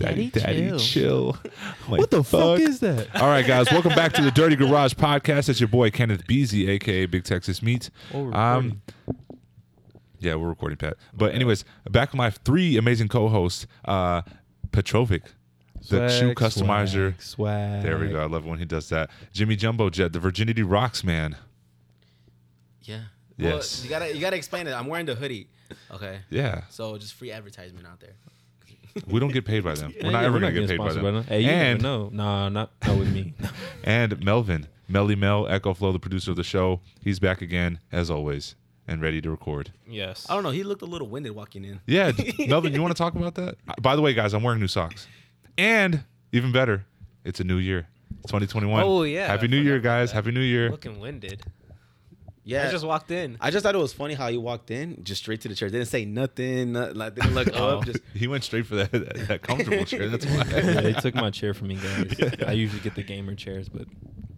Daddy, Daddy chill. chill. Like, What the fuck is that? All right, guys, welcome back to the Dirty Garage podcast. It's your boy Kenneth Beasy, aka Big Texas Meat. We're um, yeah, we're recording, Pat. But anyways, back with my three amazing co-hosts, uh, Petrovic, the shoe customizer. Swag, swag. There we go. I love it when he does that. Jimmy Jumbo Jet, the Virginity Rocks man. Yeah. Yes. Well, you gotta you gotta explain it. I'm wearing the hoodie. Okay. Yeah, So just free advertisement out there. We don't get paid by them. We're not yeah, ever we're gonna not get paid getting by sponsored them. Hey, you and never know. Nah, not not with me. and Melvin, Melly Mel, Echo Flow, the producer of the show. He's back again as always and ready to record. yes. I don't know. He looked a little winded walking in. Yeah, Melvin, you want to talk about that? Uh, By the way, guys, I'm wearing new socks. And even better, it's a new year. 2021. Oh, yeah, Happy New Year, guys. that. Happy New Year. Looking winded. Yeah. I just walked in. I just thought it was funny how he walked in, just straight to the chair. Didn't say nothing. Not, like didn't look Oh, up. Just he went straight for that, that, that comfortable chair. That's why. yeah, they took my chair from me, guys. I usually get the gamer chairs, but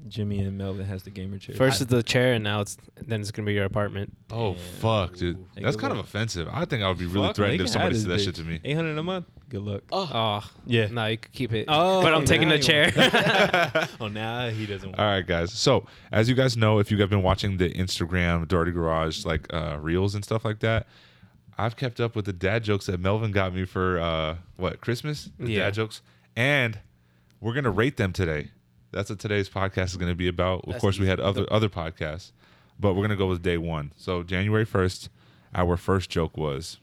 Jimmy and Melvin has the gamer chair. First is the chair, and now it's then it's gonna be your apartment. Oh, fuck, dude. Hey, That's kind of offensive. I think I would be really Fuck, threatened if somebody said that this shit to me. Eight hundred a month. Good luck. Oh, Yeah. no, you could keep it. Oh, but I'm taking the chair. oh, now he doesn't. Want All right, guys. So, as you guys know, if you have been watching the Instagram Dirty Garage like uh, reels and stuff like that, I've kept up with the dad jokes that Melvin got me for uh, what Christmas. The Yeah. dad jokes, and we're gonna rate them today. That's what today's podcast is gonna be about. Of That's course, we had other other podcasts, but we're gonna go with day one. So January first, our first joke was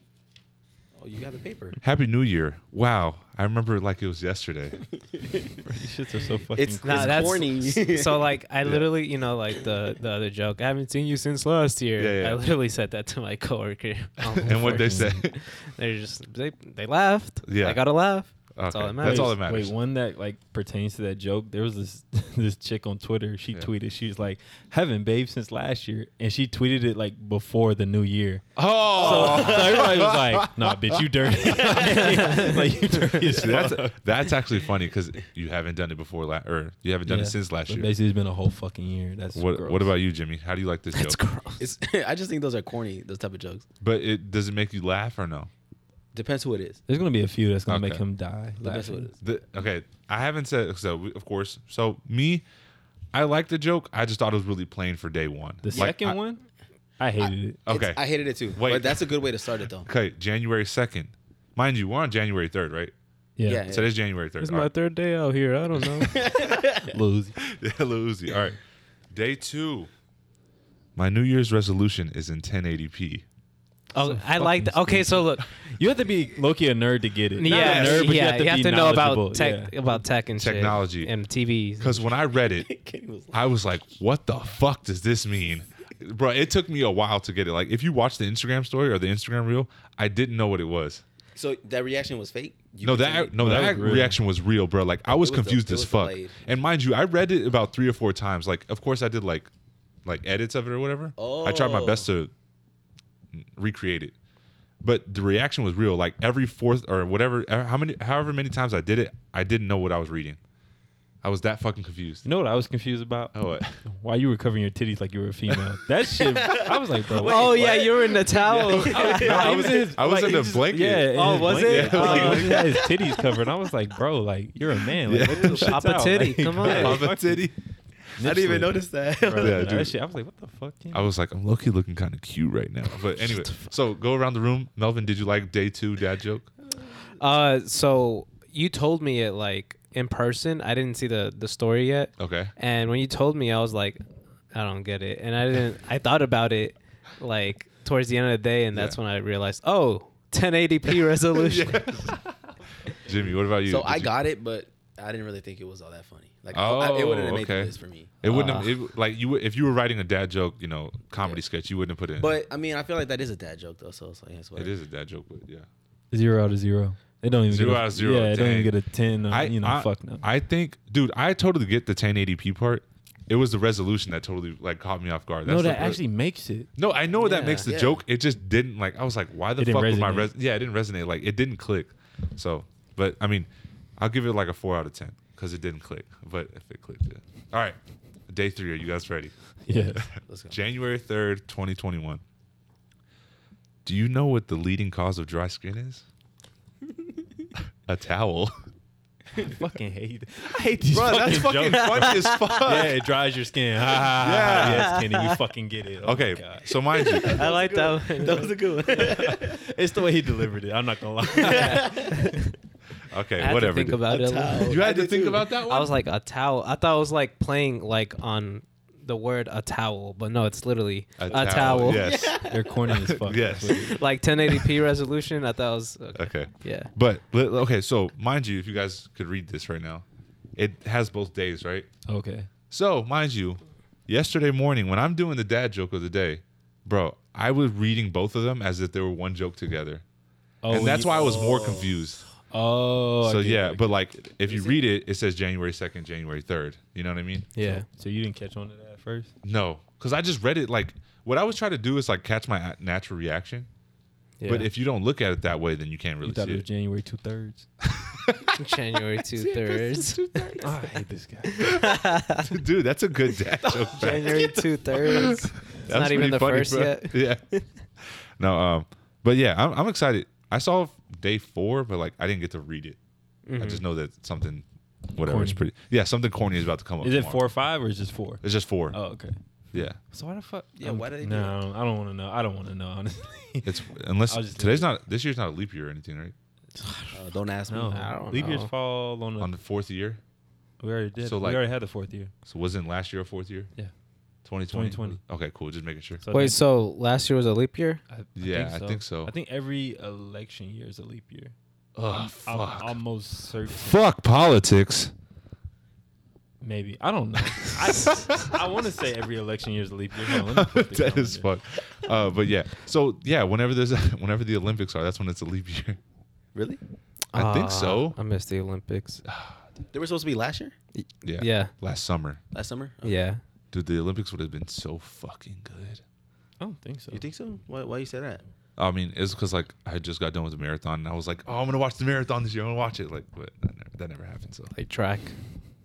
oh, you got the paper. Happy New Year. Wow, I remember like it was yesterday. These shits are so fucking. It's- crazy. Nah, that's corny. so like I literally, you know, like the the other joke. I haven't seen you since last year. Yeah, yeah. I literally said that to my coworker. and what they say? work. They're just they they laughed. Yeah. I got to laugh. That's all that matters. That's all that matters. Wait, one that like pertains to that joke. There was this this chick on Twitter. She Yeah. tweeted. She was like, "Haven't babe since last year," and she tweeted it like before the new year. Oh, So everybody was like, "Nah, bitch, you dirty. like, you dirty as See, that's that's actually funny because you haven't done it before, la- or you haven't done Yeah. it since last But year. Basically, it's been a whole fucking year. That's What gross. What about you, Jimmy? How do you like this That's joke? gross. It's, I just think those are corny. Those type of jokes. But it does it make you laugh or no? Depends who it is. There's gonna be a few that's gonna make him die. Depends who it laughing. is. The, okay, I haven't said so. we- Of course, so me, I like the joke. I just thought it was really plain for day one. The Like, second I- one, I hated it. Okay, It's- I hated it too. Wait. But that's a good way to start it though. okay, January second. Mind you, we're on January third, right? Yeah, Yeah. it's January third. It's my right. third day out here. I don't know. lose. Yeah, Lil Uzi. All right, day two. My New Year's resolution is in 1080p. Oh, I like that. Okay, so look. You have to be Loki a nerd to get it. Not Yeah, a nerd, but yeah. you have to, be know knowledgeable. about tech, Yeah. about tech and shit. Technology. and TVs. Because when I read it, Kenny was like, I was like, what the fuck does this mean? Bro, it took me a while to get it. Like, if you watch the Instagram story or the Instagram reel, I didn't know what it was. so that reaction was fake. You no, that no, No, that that, was real. reaction was real, bro. Like, I was was confused de- it as was fuck. delayed. And mind you, I read it about three or four times. Like, of course, I did like, like edits of it or whatever. I tried my Oh. best to recreate it, but the reaction was real. Like every fourth or whatever, uh, how many, however many times I did it, I didn't know what I was reading. I was that fucking confused. You know what I was confused about? Oh, what? Why you were covering your titties like you were a female? that shit. I was like, bro. oh yeah, you were in the towel. I was, I was in the just- blanket. Yeah. Oh, was blanket. it? Yeah, like, Oh. he had his titties covered. I was like, bro, like you're a man. Like, Yeah. let them shits Papa titty, Like, come on. yeah, Papa titty. I didn't even notice that. slip. Bro, Yeah, that dude. shit, I was like, what the fuck? Ken? I was like, I'm low-key looking kind of cute right now. But anyway, so go around the room. Melvin, did you like day two dad joke? Uh, so you told me it like in person. I didn't see the the story yet, Okay. and when you told me, I was like, I don't get it, and I didn't. I thought about it like towards the end of the day, and that's Yeah. when I realized, oh, 1080p resolution. Jimmy, what about you? So Did I you- got it, but I didn't really think it was all that funny. Like Oh, I, it wouldn't have made okay. the list for me. It wouldn't have Uh. it, like you if you were writing a dad joke, you know, comedy sketch, you wouldn't have put it. in. But I mean, I feel like that is a dad joke though. So it's like, it's it whatever. is a dad joke, but yeah. zero out of zero. They don't even Zero get a, out of zero, Yeah, they don't even get a ten. On, I you know, I, fuck no. I think, dude, I totally get the 1080p part. It was the resolution that totally like caught me off guard. no, That's that the- actually makes it. No, I know that makes the Yeah. joke. It just didn't like. I was like, why the It fuck was my res? Yeah, it didn't resonate. Like it didn't click. So, but I mean, I'll give it like a four out of ten because it didn't click. But if it clicked, yeah. All right, day three. Are you guys ready? Yeah. Let's go. January third, twenty twenty one. Do you know what the leading cause of dry skin is? a towel. I fucking hate it. I hate these Bro, that's fucking jokes. funny as fuck. Yeah, it dries your skin. Ha, ha, ha, ha. Yeah. Yes, Kenny, you fucking get it. Oh Okay, so mind you, I like that one. That was a good one. it's the way he delivered it. I'm not gonna lie. Okay, I had whatever. to think dude. about A it. towel. you had to think too. about that one. I was like a towel. I thought it was like playing like on the word a towel, but no, it's literally a, towel. Yes. They're corny as fuck. Yes. That's what it is. like 1080p resolution. I thought it was okay. Okay. yeah. But okay, so mind you, if you guys could read this right now, it has both days, right? Okay. So mind you, yesterday morning when I'm doing the dad joke of the day, bro, I was reading both of them as if they were one joke together, Oh, and that's you- why I was more oh. confused. Oh. So get it, yeah, but like if you read it, it says January second, January third. You know what I mean? Yeah. So you didn't catch on to that at first? No, because I just read it like what I was trying to do is like catch my natural reaction. yeah. But if you don't look at it that way, then you can't really You thought see it was. January two thirds. January two thirds. I hate this guy. Dude, that's a good dad joke. January two thirds. It's That's not even the funny, first bro. yet. Yeah. no, um, but yeah, I'm, I'm excited. I saw day four, but like I didn't get to read it. I Mm-hmm. just know that something, whatever, it's Corny. pretty. Yeah, something corny is about to come up. Is it tomorrow. four or five or is it just four? It's just four. Oh, okay. Yeah, So why the fuck? Yeah, I'm- why did they No. I don't, I don't want to know. I don't want to know honestly. it's unless today's not this year's not a leap year or anything, right? Uh, don't ask me. no, I don't leap years fall on the. On the fourth year. we already did. so, like, we like- already had the fourth year. So wasn't last year a fourth year? Yeah. 2020. 2020. Okay, cool. Just making sure. So I Wait, think- so last year was a leap year? I, I Yeah, I think so. I think every election year is a leap year. Oh I'm, I'm fuck. almost certain. fuck politics. Maybe I don't know. I, I want to say every election year is a leap year. Hold on, let me put this that on is there. fuck. Uh, but yeah, so yeah, whenever there's whenever the Olympics are, that's when it's a leap year. Really? I think Ah, so. I missed the Olympics. They were supposed to be last year, Yeah. Yeah. Last summer, last summer. Oh, Yeah. Dude, the Olympics would have been so fucking good. I don't think so. You think so? Why? Why you say that? I mean, it's because like I just got done with the marathon, and I was like, oh, I'm gonna watch the marathon this year. I'm gonna watch it. Like, but that never, that never happened. So Like track.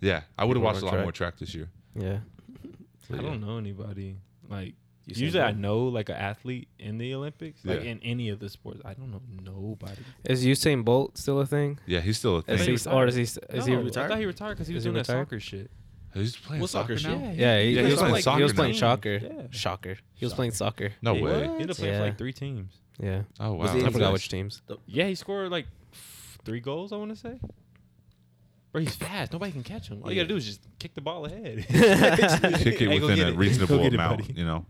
yeah, I would have watched a lot track. more track this year. Yeah. I don't know anybody like. You Usually, I know like an athlete in the Olympics, like Yeah. in any of the sports. I don't know nobody. Is Usain Bolt still a thing? Yeah, he's still a Is thing. he, he or is he? Is no, he? Retired? I thought he retired because he was Is he doing that retired? soccer shit. He's playing What soccer soccer shit? now. Yeah, he, Yeah, he he's was playing playing. soccer he was now. playing soccer. Yeah. Shocker. He was playing soccer. No He way. was. He ended up playing for Yeah. like three teams. Yeah. Oh wow. Was he I forgot which teams. Yeah, he scored like f- three goals. I want to say. Bro, he's fast. Nobody can catch him. All you gotta do is just kick the ball ahead. kick it Hey, go within get a it. reasonable Go get it, amount, buddy. you know.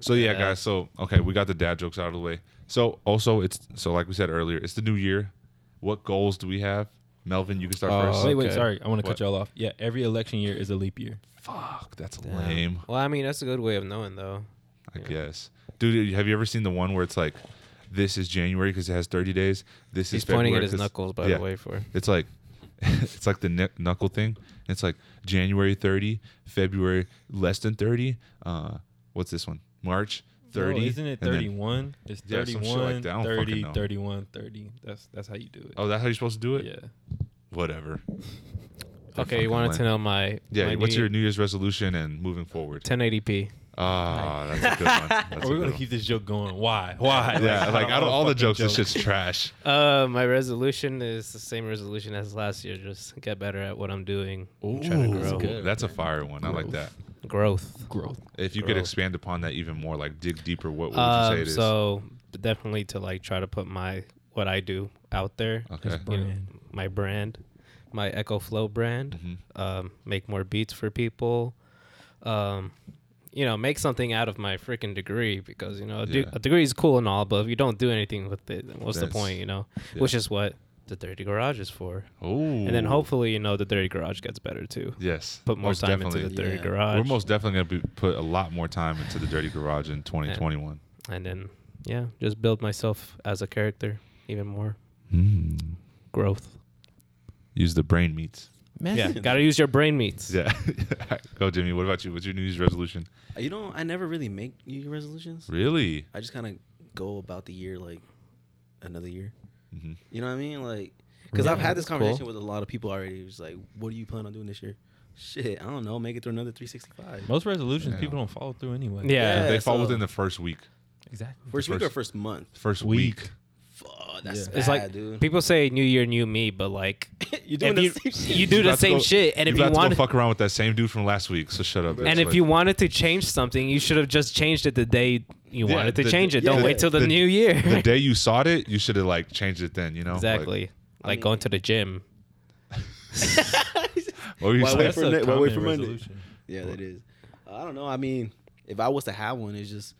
So yeah, Yeah. guys. So okay, we got the dad jokes out of the way. So also, it's so like we said earlier, it's the new year. What goals do we have? Melvin, you can start Oh, first. Wait, wait, Okay. sorry. I want to What? cut y'all off. Yeah, every election year is a leap year. Fuck, that's Damn. lame. Well, I mean, that's a good way of knowing, though. I Yeah. guess, dude. Have you ever seen the one where it's like, this is January because it has thirty days. This He's is pointing at February his 'cause- knuckles, by yeah. the way. For It's like, it's like the kn- knuckle thing. It's like January thirty, February less than thirty. Uh, what's this one? March thirty. No, isn't it and then- 31? it's Yeah, some 31, shit like that. I don't fucking 30, 31, 30. That's that's how you do it. Oh, that's how you're supposed to do it. yeah. Whatever. Okay, you wanted lame. to know my Yeah. my what's new your New Year's resolution and moving forward? 1080p. Ah, that's a good one. That's Are we gonna one. keep this joke going? Why? Why? Yeah, like out of all the fucking jokes, this joke. shit's trash. Uh, my resolution is the same resolution as last year. Just get better at what I'm doing. and try to Ooh, grow. good. That's a fire one. I like that. Growth. growth. If you could Growth. expand upon that even more, like dig deeper, what, what would you Um, say it is? so definitely to like try to put my what I do out there. okay. You know, Brand. my brand, my Echo Flow brand. Mhm. Um, make more beats for people. Um, you know, make something out of my freaking degree because you know a, de- Yeah. a degree is cool and all, but if you don't do anything with it, then what's the That's- point? You know, yeah. which is what the Dirty Garage is for. Oh, And then hopefully, you know, the Dirty Garage gets better too. yes, Put more most time definitely. into the Dirty Yeah. Garage. We're most definitely gonna be, put a lot more time into the Dirty Garage in 2021. and then yeah, just build myself as a character even more. Mm. Growth. Use the brain meats. Man. Yeah, gotta use your brain meats. Yeah. Go, Jimmy. What about you? What's your New Year's resolution? You know, I never really make New Year resolutions. Really? I just kind of go about the year like another year. Hmm You know what I mean? Like, because Yeah, I've had this that's cool. conversation with a lot of people already. It's like, what do you plan on doing this year? Shit, I don't know. Make it through another 365. Most resolutions Yeah. people don't follow through anyway. Yeah. Yeah, they fall within the first week. exactly. First week or first- first month? First Week. week. Fuck, that's Yeah. bad, It's like dude. people say "New Year, new me," but like You're doing if the you, same shit. you do You the same go- shit, and you if you about to want go fuck around with that same dude from last week, so shut up. and if what- you wanted to change something, you should have just changed it the day you Yeah, wanted to the- change it. yeah, Don't the- wait till the, the- new year. the day you sought it, you should have like changed it then. You know, Like, exactly. Like, mean- going to the gym. what were you Why saying? wait for a ne- why wait for Monday? resolution. Yeah, that is. Uh, I don't know. I mean, if I was to have one, it's just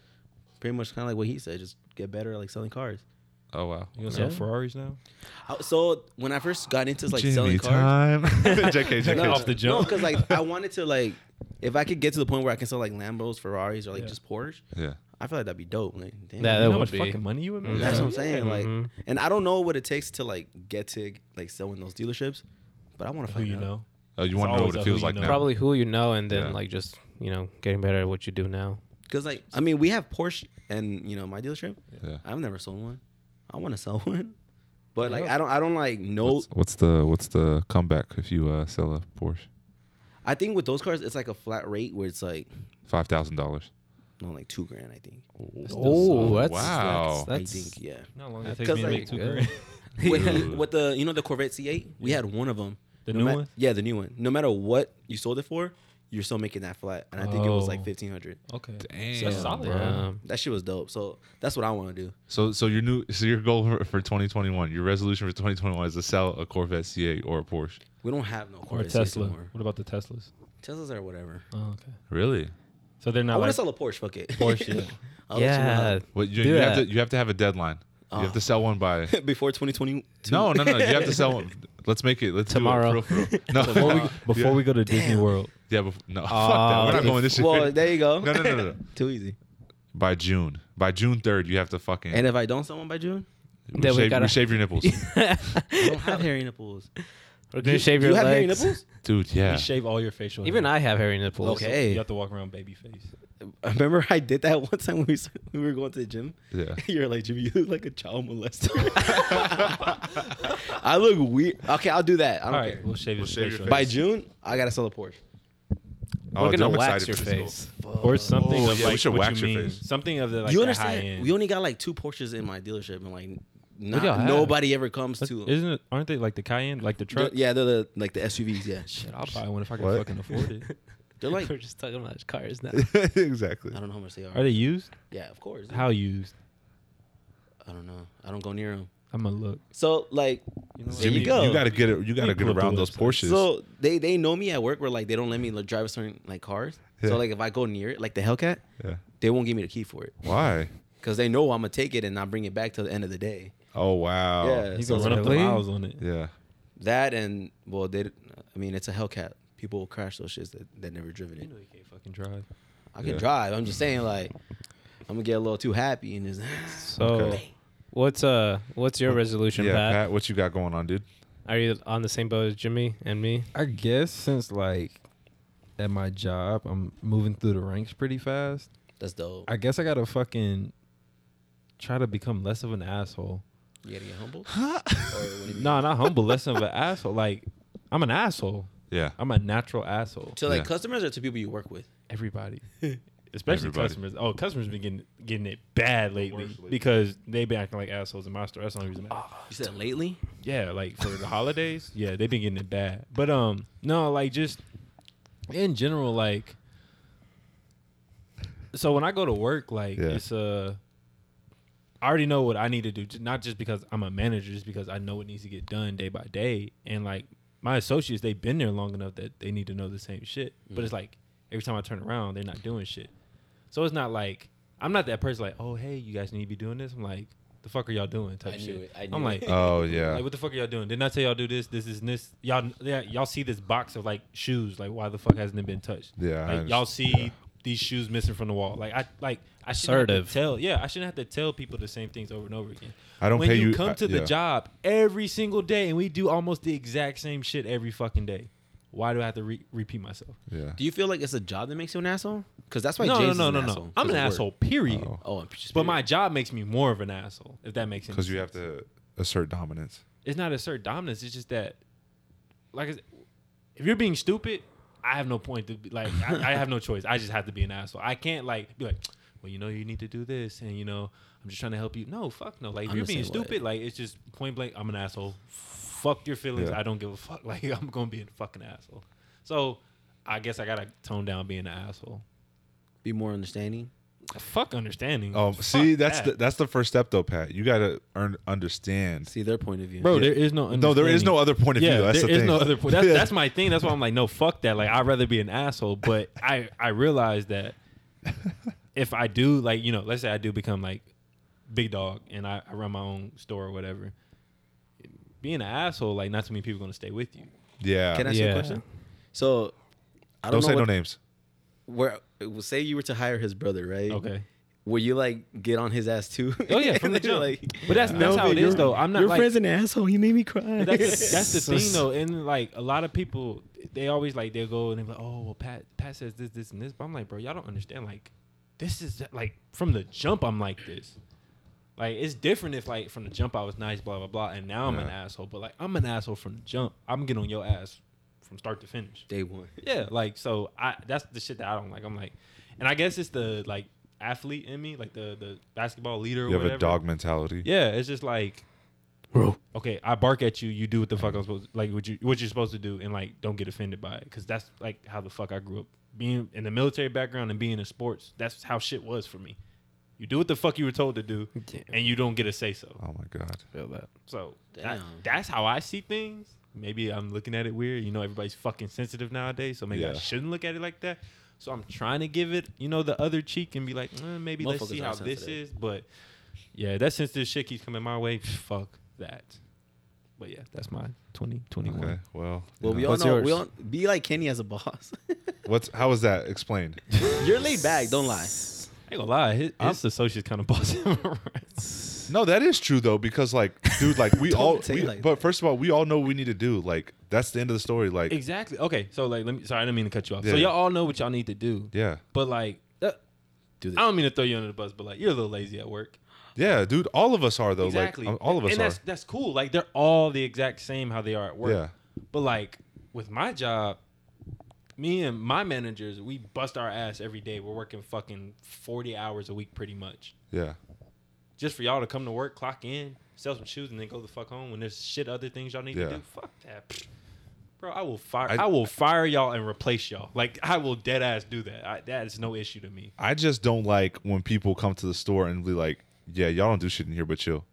pretty much kind of like what he said. Just get better at like selling cars. Oh wow. You gonna sell Yeah. Ferraris now? I- So when I first got into like Jimmy selling cars, time. JK, JK. no, Off the jump. no, because like I wanted to like if I could get to the point where I can sell like Lambos, Ferraris, or like Yeah. just Porsche, Yeah. I feel like that'd be dope. Like, damn. That- You know how much be. fucking money you would make? That's Mhm. what I'm saying. Like, Mhm. and I don't know what it takes to like get to like sell in those dealerships, but I want to find Who you out. know? Oh, you want to know what it feels like know. now? Probably who you know, and then Yeah. like just you know getting better at what you do now. Because like I mean, we have Porsche and you know my dealership. Yeah. I've never sold one. I want to sell one, but like I don't. I don't like know. What's, what's the what's the comeback if you uh, sell a Porsche? I think with those cars, it's like a flat rate where it's like Five thousand dollars. no, like two grand. I think. Oh, that's wow. That's, I think yeah. Not long it That's takes me to like make two grand? with, with the you know the Corvette C8, we had one of them. The No new ma- one? Yeah, the new one. No matter what you sold it for, you're still making that flat, and I think it was like Oh. fifteen hundred. Okay. Damn, That's solid, bro. bro. That shit was dope. So that's what I want to do. So so your new so your goal for, for 2021, your resolution for 2021 is to sell a Corvette C8 or a Porsche. We don't have no Or a Corvette C8s Tesla. anymore. What about the Teslas? Teslas or whatever. Oh, okay. Really? So they're I not want to like sell a Porsche. Fuck it. Porsche. Yeah. I'll let you know yeah, Well, you, Do you have that. to you have to have a deadline. You have to ah. sell one by. before 2022. No, no, no. You have to sell one. Let's make it. Let's Tomorrow. Do it for real, for real. No, before we before yeah. we go to Disney World. Yeah, bef- no. fuck that. Uh, We're not going this year. Well, there you go. no, no, no, no, no. Too easy. By June. By June 3rd, you have to fucking And if I don't sell one by June, Then we shave, gotta- shave your nipples, I don't have hairy nipples. we're gonna shave your you have hairy legs. nipples? dude. Yeah. You shave all your facial. Even hair. I have hairy nipples. Okay. You have to walk around baby face. I remember I did that one time when we, s- we were going to the gym. Yeah. You're like, Jimmy, you look like a child molester. I look weird. Okay, I'll do that. I All don't right, care. we'll shave We'll his shave your facial. face. By June, I gotta sell a Porsche. Oh, We're dude, gonna I'm wax your for this face. or something Oh, of yeah, we should wax you your mean. face. Something of the like you the understand? high end. We only got like two Porsches in my dealership, and like, not, nobody ever comes That's- to. Them. Isn't it? Aren't they like the Cayenne, like the The- truck? yeah, they're the like the SUVs. Yeah, Shit, I'll buy one if I can What? fucking afford it. they're like we're just talking about cars now. exactly. I don't know how much they are. Are they used? Yeah, of course. How used? I don't know. I don't go near them. I'm gonna look. So like, You know, There you Jimmy, go. You gotta get it. You gotta me get pull up the around those website. Porsches. so they they know me at work where like they don't let me like, drive certain like cars. Yeah. So like if I go near it, like the Hellcat, yeah. they won't give me the key for it Why? because they know I'm gonna take it and not bring it back till the end of the day. Oh wow. Yeah. He's so gonna run up the miles on it. Yeah. That and well, they. I mean, it's a Hellcat. People will crash those shits that that never driven it. You know he can't fucking drive. I can Yeah. drive. I'm just saying like, I'm gonna get a little too happy and just. So, Okay. what's uh, what's your resolution, yeah, Pat? Pat. What you got going on, dude? Are you on the same boat as Jimmy and me? I guess since like at my job, I'm moving through the ranks pretty fast. That's dope. I guess I gotta fucking try to become less of an asshole. You gotta get humble. or what do you mean? No, not humble. Less of an asshole. Like I'm an asshole. Yeah. I'm a natural asshole. To like Yeah. customers or to people you work with. Everybody. Especially Everybody. customers. Oh, customers been getting getting it bad lately because they've been acting like assholes in my store. That's the only reason. I'm. You said lately. Yeah, like for the holidays. Yeah, they've been getting it bad. But um, no, like just in general, like. So when I go to work, like Yeah. it's uh I already know what I need to do, not just because I'm a manager, just because I know what needs to get done day by day. And like my associates, they've been there long enough that they need to know the same shit. But it's like every time I turn around, they're not doing shit. So it's not like I'm not that person like, oh hey, you guys need to be doing this. I'm like, the fuck are y'all doing? Type I knew shit. it. I I'm knew like. Oh yeah. like, what the fuck are y'all doing? Didn't I tell y'all do this, this, this, and this? Y'all, yeah, y'all see this box of like shoes. Like, why the fuck hasn't it been touched? Yeah, I like y'all understand. see these shoes missing from the wall. Like, I like I shouldn't have Assertive. to tell. Yeah, I shouldn't have to tell people the same things over and over again. I don't when pay you, you. come I- to the job every single day, and we do almost the exact same shit every fucking day. Why do I have to re- repeat myself? Yeah. Do you feel like it's a job that makes you an asshole? Because that's why no, James no, is no, an no, no. I'm an asshole. Period. Oh. Oh, just But my job makes me more of an asshole. If that makes sense. Because you have to assert dominance. it's not assert dominance. It's just that, like, if you're being stupid, I have no point to be like. I, I have no choice. I just have to be an asshole. I can't like be like, well, you know, you need to do this, and you know, I'm just trying to help you. No, fuck no. Like if I'm you're being same way. stupid, like it's just point blank. I'm an asshole. Fuck your feelings. Yeah. I don't give a fuck. Like I'm gonna be a fucking asshole. So I guess I gotta tone down being an asshole. Be more understanding. Fuck understanding. Oh, Fuck see, that's that. the, that's the first step though, Pat. You gotta earn understand. See their point of view. bro. Yeah. There is no. No, there is no other point of yeah, view. That's there the is thing. no other point. That's, Yeah. that's my thing. That's why I'm like, no, fuck that. Like, I'd rather be an asshole. But I I realize that if I do, like, you know, let's say I do become like big dog and I, I run my own store or whatever. Being an asshole, like, not too many people are gonna stay with you. Yeah. Can I ask you Yeah. a question? So, I don't don't, say know no names. Where say you were to hire his brother, right? Okay. Would you like get on his ass too? Oh yeah, from the jump. like, but that's that's how it Melvin, is your- though. I'm not Your like friend's an asshole. You made me cry. That's, that's the thing though, and like a lot of people, they always like they'll go and they're like, oh well, Pat Pat says this, this, and this. But I'm like, bro, y'all don't understand. Like, this is like from the jump, I'm like this. Like it's different if like from the jump I was nice, blah blah blah, and now I'm an asshole. But like I'm an asshole from the jump. I'm getting on your ass from start to finish. Day one. Yeah, like so I that's the shit that I don't like. I'm like, and I guess it's the like athlete in me, like the the basketball leader. Or You have whatever. a dog mentality. Yeah, it's just like, Bro. okay, I bark at you, you do what the fuck I'm supposed like what you what you're supposed to do, and like don't get offended by it, because that's like how the fuck I grew up. Being in the military background and being in sports, that's how shit was for me. You do what the fuck you were told to do, and you don't get a say so. Oh my god. Feel that. So that, that's how I see things. Maybe I'm looking at it weird. You know, everybody's fucking sensitive nowadays, so maybe I shouldn't look at it like that. So I'm trying to give it, you know, the other cheek and be like, eh, maybe let's see are how this is. But yeah, that sensitive shit keeps coming my way. Fuck that. But yeah, that's my 2021. Okay. Well. Well, you we know. all What's know. yours? We all be like Kenny as a boss. What's how was that explained? You're laid back. Don't lie. I ain't gonna lie, his, I'm- his associates kind of boss him around. No, that is true though, because like, dude, like we all. say we- like but first of all, we all know what we need to do. Like that's the end of the story. Like, Exactly. Okay, so like, let me. Sorry, I didn't mean to cut you off. So Yeah. y'all all know what y'all need to do. yeah, But like, uh, Do this. I don't mean to throw you under the bus, but like, you're a little lazy at work. yeah, dude. All of us are though. exactly. Like, all of us and are. that's that's cool. Like they're all the exact same how they are at work. Yeah. But like with my job, me and my managers, we bust our ass every day. We're working fucking forty hours a week, pretty much, Yeah. just for y'all to come to work, clock in, sell some shoes, and then go the fuck home. When there's shit other things y'all need Yeah. to do, fuck that. Bro, I will fire. I- I, will fire y'all and replace y'all. Like I will dead ass do that. I, that is no issue to me. I just don't like when people come to the store and be like, "Yeah, y'all don't do shit in here but chill."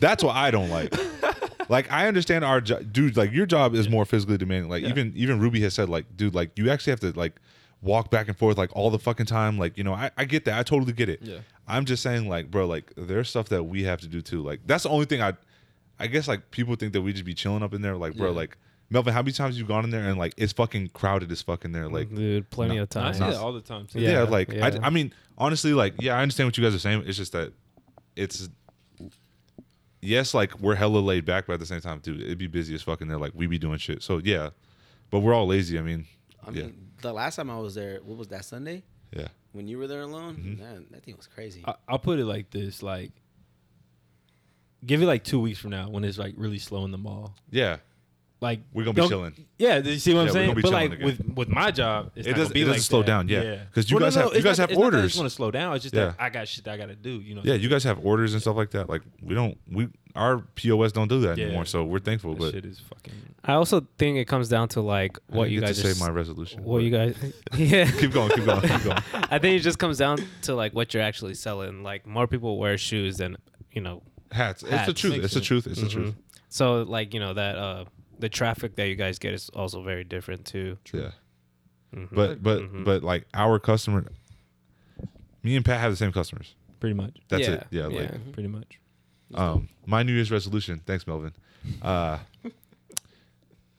That's what I don't like. like I understand our job, dude. Like your job is more physically demanding. Like Yeah. even even Ruby has said, like, dude, like you actually have to like walk back and forth like all the fucking time. Like you know, I, I get that. I totally get it. Yeah. I'm just saying, like, bro, like there's stuff that we have to do too. Like that's the only thing I, I guess like people think that we just be chilling up in there. Like, bro, Yeah. like Melvin, how many times you gone in there and like it's fucking crowded as fucking there. Like mm-hmm. dude, plenty no, of I times. see that all the time. Too. yeah, Yeah, like yeah. I, I mean honestly like yeah i understand what you guys are saying it's just that it's yes like we're hella laid back but at the same time dude it'd be busy as fucking there like we be doing shit so yeah but we're all lazy i mean I Yeah. mean, the last time I was there, what was that Sunday yeah when you were there alone? Mm-hmm. Man, that thing was crazy. I, I'll put it like this: like, give it like two weeks from now when it's like really slow in the mall. yeah Like we're gonna be don't- chilling Yeah, you see what Yeah, I'm we're saying? gonna be But chilling like again. with with my job, it's It not does- gonna be it like doesn't slow that. down, yeah. 'Cause you guys have- you it's guys not- have it's not that I orders. just want to slow down. It's just Yeah. that I got shit that I got to do. You know. yeah you guys have orders and stuff like that like we don't we our pos don't do that Yeah. anymore so we're thankful That but shit is fucking. I also think it comes down to like I what didn't you get guys to are say my resolution what but- you guys yeah keep going keep going keep going I think it just comes down to like what you're actually selling. Like more people wear shoes than you know. hats it's the Hats. truth it's the truth it's the Mhm. truth So like you know that uh the traffic that you guys get is also very different too. yeah Mhm. but but Mhm. but like our customer me and pat have the same customers Pretty much. that's Yeah, it yeah like yeah. Pretty much. Um, my New Year's resolution. Thanks, Melvin. Uh,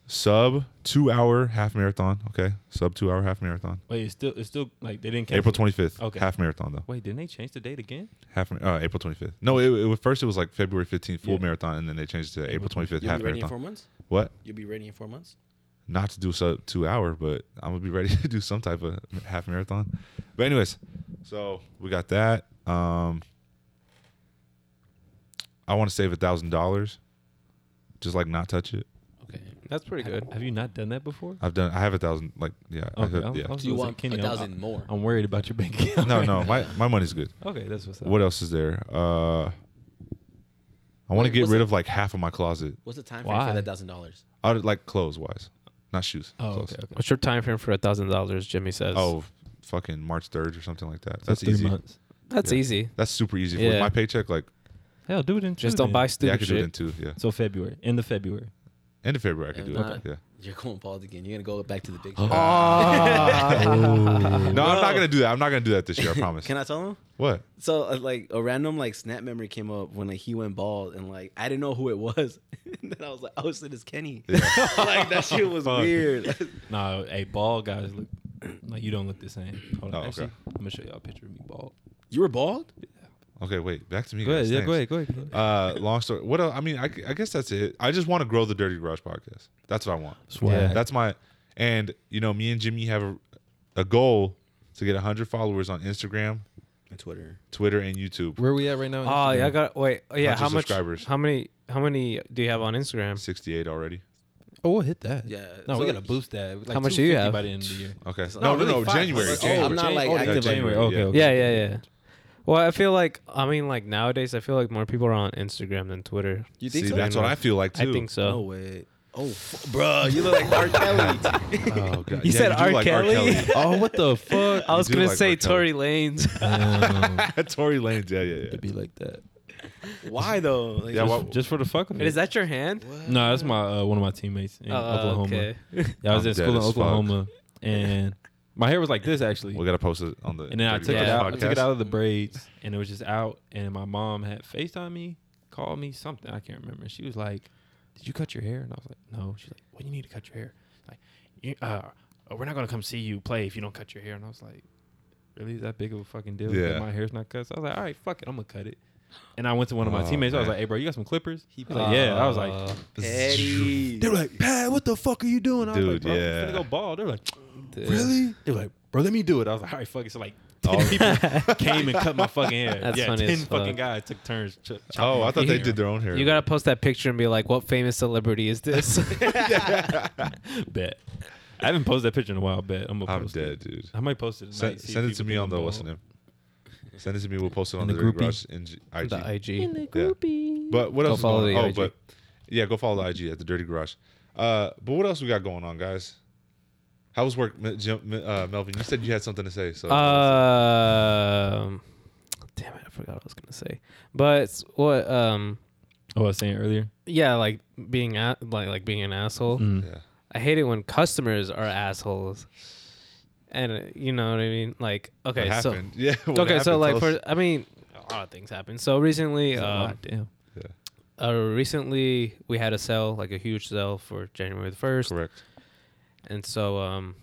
sub two hour half marathon. Okay, sub two hour half marathon. Wait, it's still it's still like they didn't. cancel April twenty fifth. Okay. half marathon though. Wait, didn't they change the date again? Half uh, April twenty fifth. No, it, it was first it was like February fifteenth full Yeah. marathon, and then they changed it to April April twenty fifth You'll half be ready in four months. What? You'll be ready in four months. Not to do sub two hour, but I'm gonna be ready to do some type of half marathon. But anyways, so we got that. Um, I want to save a thousand dollars, just like not touch it. Okay. That's pretty good. Have you not done that before? I've done. I have a thousand. Like yeah. I Okay, could- I was- yeah. Do you gonna say, want Kenny, a I'm- thousand more? I'm worried about your bank account. No, no. My my money's good. Okay, that's what's up. What else is there? Uh, I want to Wait, get what's rid it- of like half of my closet. What's the time frame Why? for that thousand dollars? I would like clothes wise, not shoes. Oh, Clothes. okay, okay. What's your time frame for a thousand dollars? Jimmy says. Oh, fucking March third or something like that. So That's three easy. months. that's yeah. easy. That's super easy. Yeah. With my paycheck, like Hell, do it in Just don't then. buy yeah, I stupid could do it in shit. two. Yeah, So February, end of February. End of February I could do not- it. Yeah. You're going bald again. You're gonna go back to the big. Oh. Oh. No, I'm not gonna do that. I'm not gonna do that this year. I promise. Can I tell him? what? So uh, like a random like snap memory came up when like he went bald and like I didn't know who it was. and then I was like, oh shit, it's Kenny. Yeah. like that shit was Fuck. weird. Nah, hey, bald guys look like you don't look the same. Hold on, Oh, okay. actually, I'm gonna show y'all a picture of me bald. you were bald? Okay, wait. Back to me. Go ahead, yeah, go ahead, go ahead. Uh, long story. What else? I mean, I, I guess that's it. I just want to grow the Dirty Garage podcast. That's what I want. Swag. That's my. And you know, me and Jimmy have a, a goal to get 100 followers on Instagram, On Twitter. Twitter, and YouTube. Where we at right now? on Oh, yeah, I got wait. Oh, yeah, how much? subscribers. How many? How many do you have on Instagram? 68 already. Oh, we'll hit that. Yeah. No, so we gotta boost that. Like How much do you 250 have? by the end of the year. Okay. It's no, not no, really no. five. January. Oh, January. I'm not like Oh, yeah, active January, anymore. Okay, okay. Yeah, yeah, yeah. Well, I feel like I mean, like nowadays, I feel like more people are on Instagram than Twitter. You think See, so? that's what I feel like too. I think so. No way. Oh, f- bro, you look like R. Kelly. Oh, God. You said you R. like Kelly? Oh, what the fuck? I was gonna like say Tory Lanez. Damn, Tory Lanez. Yeah, yeah, yeah. to be like that. Why though? Like, Yeah, just- well- Just for the fuck of it. Is that your hand? what? No, that's my uh, one of my teammates in Oh, Oklahoma. okay. Yeah, I was I'm in school in dead as fuck. Oklahoma, and my hair was like this actually. We gotta post it on the. And then I took it out. I took it out of the braids, and it was just out. And my mom had FaceTime me, called me something I can't remember. She was like, "Did you cut your hair?" And I was like, "No." She's like, "What do you need to cut your hair?" Like, you, uh, oh, we're not gonna come see you play if you don't cut your hair. And I was like, "Really? Is that big of a fucking deal? Yeah. That my hair's not cut?" So I was like, "All right, fuck it, I'm gonna cut it." And I went to one of my Oh, teammates. I was like, "Hey, bro, you got some clippers?" He was Uh, like, "Yeah." I was like, Petty. "They were like, Pat, what the fuck are you doing?" I was like, Dude, "Bro, I'm yeah. finna go bald." They were like, really? They were like, bro, let me do it. I was like, all right, fuck it. So like, ten people came and cut my fucking hair. That's yeah, funny ten as fucking fuck. guys took turns. Ch- Oh, I thought they hair. did their own hair. You gotta post that picture and be like, "What famous celebrity is this?" Bet. I haven't posted that picture in a while. Bet I'm gonna I'm post dead, it. dude. I might post it. Send, tonight, see send it to me on the bald. what's the name? Send it to me. We'll post it on In the, the Dirty groupie? Garage in G- IG. the IG. In But what Go else? Is follow going the on? Oh, IG. but yeah, go follow the IG at the Dirty Garage. Uh, but what else we got going on, guys? How was work, Jim, uh, Melvin? You said you had something to say. So Um, damn it, I forgot what I was gonna say. But what? Um, Oh, I was saying earlier. yeah, like being a- like like being an asshole. Mm. yeah, I hate it when customers are assholes. And uh, you know what I mean? Like, okay, what so happened? Yeah. okay, so like for I mean, a lot of things happen. So recently, uh, lot, damn. uh, recently we had a sale, like a huge sale for January the first, correct. and so um,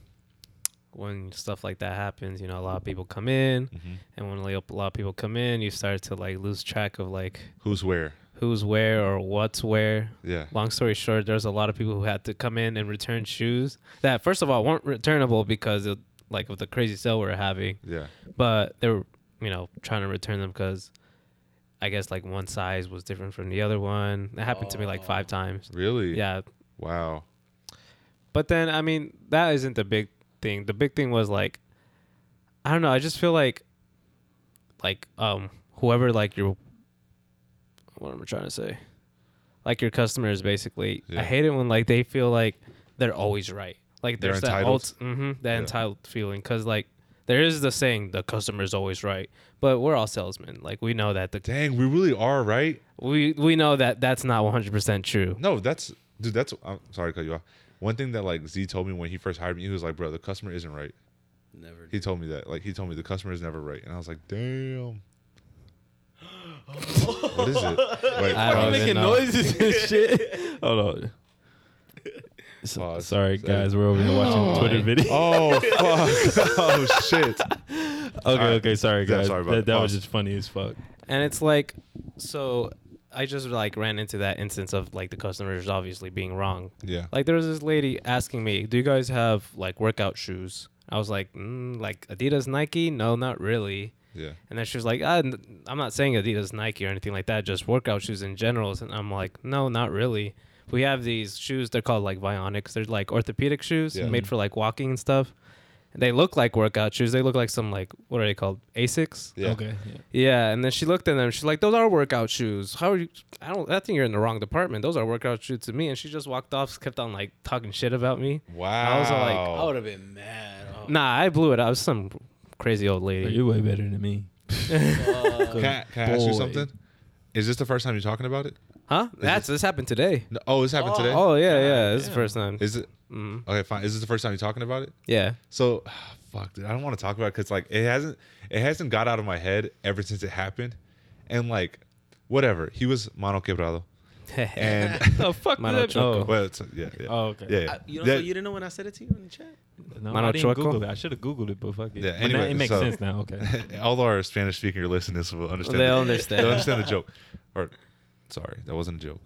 when stuff like that happens, you know, a lot of people come in, hmm and when like, a lot of people come in, you start to like lose track of like Who's where? who's where or what's where. Yeah. Long story short, there's a lot of people who had to come in and return shoes that, first of all, weren't returnable because of like of the crazy sale we were having, Yeah. but they were, you know, trying to return them because I guess like one size was different from the other one. That happened to me like five times. Really? Yeah, Wow. but then I mean that isn't the big thing. The big thing was like, I don't know. I just feel like, like um whoever like your, what am I trying to say? Like your customers, basically. Yeah. I hate it when like they feel like they're always right. Like there's that entitled? alt, mm-hmm, that Yeah. entitled feeling because like there is the saying the customer is always right, but we're all salesmen. Like we know that the Dang, we really are right. we we know that that's not 100 percent true. No, that's dude. That's I'm sorry to cut you off. One thing that like Z told me when he first hired me, he was like, "Bro, the customer isn't right." Never. He told me that. Like he told me the customer is never right, and I was like, "Damn." what is it? Wait, I don't even making know. noises and shit. Hold on. So- Pause. sorry, Say- guys. We're over here watching Twitter videos. Oh fuck! oh shit! okay, Alright. okay. Sorry, Yeah, guys. sorry about that it. that was Pause. just funny as fuck. And it's like, so I just like ran into that instance of like the customers obviously being wrong. Yeah. Like there was this lady asking me, "Do you guys have like workout shoes?" I was like, mm, "Like Adidas, Nike? No, not really." Yeah. And then she was like, ah, n- "I'm not saying Adidas, Nike, or anything like that. Just workout shoes in general." And I'm like, "No, not really." We have these shoes. They're called like Vionics. They're like orthopedic shoes Yeah. made for like walking and stuff. They look like workout shoes. They look like some like what are they called? Asics. Yeah. Okay. Yeah. Yeah, and then she looked at them. She's like, "Those are workout shoes. How are you? I don't. I think you're in the wrong department. Those are workout shoes to me." And she just walked off. Kept on like talking shit about me. Wow. I was like, I would have been mad. Oh, Nah, I blew it. I was some crazy old lady. you're way better than me. fuck. Can, I- can I ask you something? Is this the first time you're talking about it? Huh? That's this happened today. No, oh, this happened Oh. today. Oh yeah, yeah. God This is the first time. Is it Mm. okay? Fine. Is this the first time you're talking about it? Yeah. So, fuck, dude. I don't want to talk about it because like it hasn't it hasn't got out of my head ever since it happened, and like whatever. He was Mano Quebrado, and the fuck Mano did that- Choco. Oh. well, it's, yeah, yeah, Oh, okay. yeah, yeah. I, you, know, That- so you didn't know when I said it to you in the chat? No, Mano I didn't Choco? Google it. I should have Googled it, but fuck it. Yeah, But now anyway, it makes so- sense now. Okay. all our Spanish speaking listeners will understand. They'll the- understand. They'll understand the joke. Or, sorry, that wasn't a joke.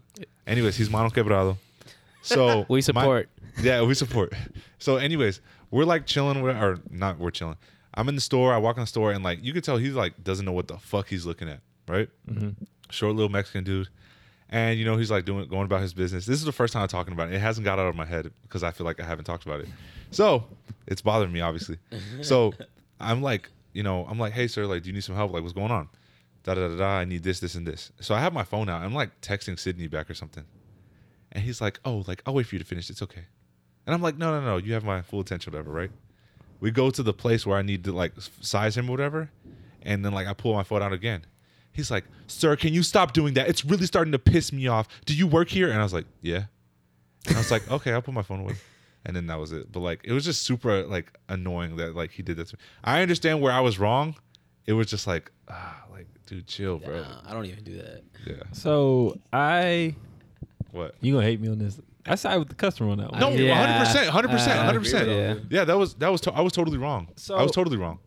Anyways, he's Mano Quebrado. So We my- support. yeah, we support. So, anyways, we're like chilling, we're, or not, we're chilling. I'm in the store. I walk in the store, and like you can tell, he's like doesn't know what the fuck he's looking at. Right? hmm Short little Mexican dude, and you know he's like doing going about his business. This is the first time I'm talking about it. It hasn't got out of my head because I feel like I haven't talked about it. So it's bothering me, obviously. So I'm like, you know, I'm like, hey sir, like, do you need some help? Like, what's going on? Da da da da. I need this, this, and this. So I have my phone out. I'm like texting Sydney back or something, and he's like, oh, like I'll wait for you to finish. It's okay. And I'm like, no, no, no. You have my full attention, whatever, right? We go to the place where I need to like size him, or whatever, and then like I pull my phone out again. He's like, sir, can you stop doing that? It's really starting to piss me off. Do you work here? And I was like, yeah. And I was like, okay, I'll put my phone away. And then that was it. But like, it was just super like annoying that like he did that to me. I understand where I was wrong. It was just like, ah, like, dude, chill, bro. Nah, I don't even do that. Yeah. So I, What? you gonna hate me on this? I side with the customer on that one. No, 100%, 100%, Uh, 100%. yeah. Yeah, that was that was to- I was totally wrong. So- I was totally wrong.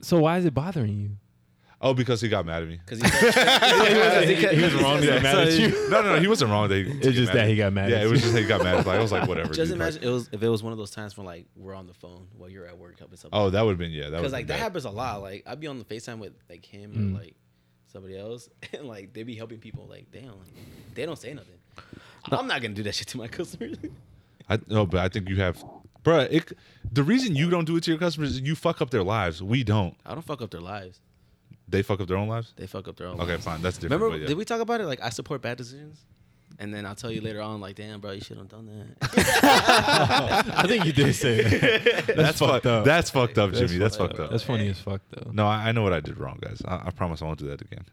So why is it bothering you? Oh, because he got mad at me. Because he, said- he, he was wrong to get mad at you. No, no, no, he wasn't wrong. That he, It's just that he got mad Yeah, at it was just that he got mad. Like, I was like, whatever. just dude, like- imagine it was if it was one of those times when like we're on the phone while you're at work helping something. oh, that would have been yeah. Because was like that happens a lot. Like I'd be on the Facetime with like him Mm. or like somebody else, and like they'd be helping people. Like damn, like, they don't say nothing. I'm not gonna do that shit to my customers. I no, but I think you have, bruh, It, the reason you don't do it to your customers is you fuck up their lives. We don't. I don't fuck up their lives. They fuck up their own lives. They fuck up their own. Okay, lives. fine. That's different. Remember? but yeah. Did we talk about it? Like I support bad decisions, and then I'll tell you later on. Like damn, bro, you should have done that. I think you did say that. That's, that's fucked fucked up. That's fucked up, Jimmy. That's fucked fucked up. up. That's funny as fuck though. No, I, I know what I did wrong, guys. I, I promise I won't do that again.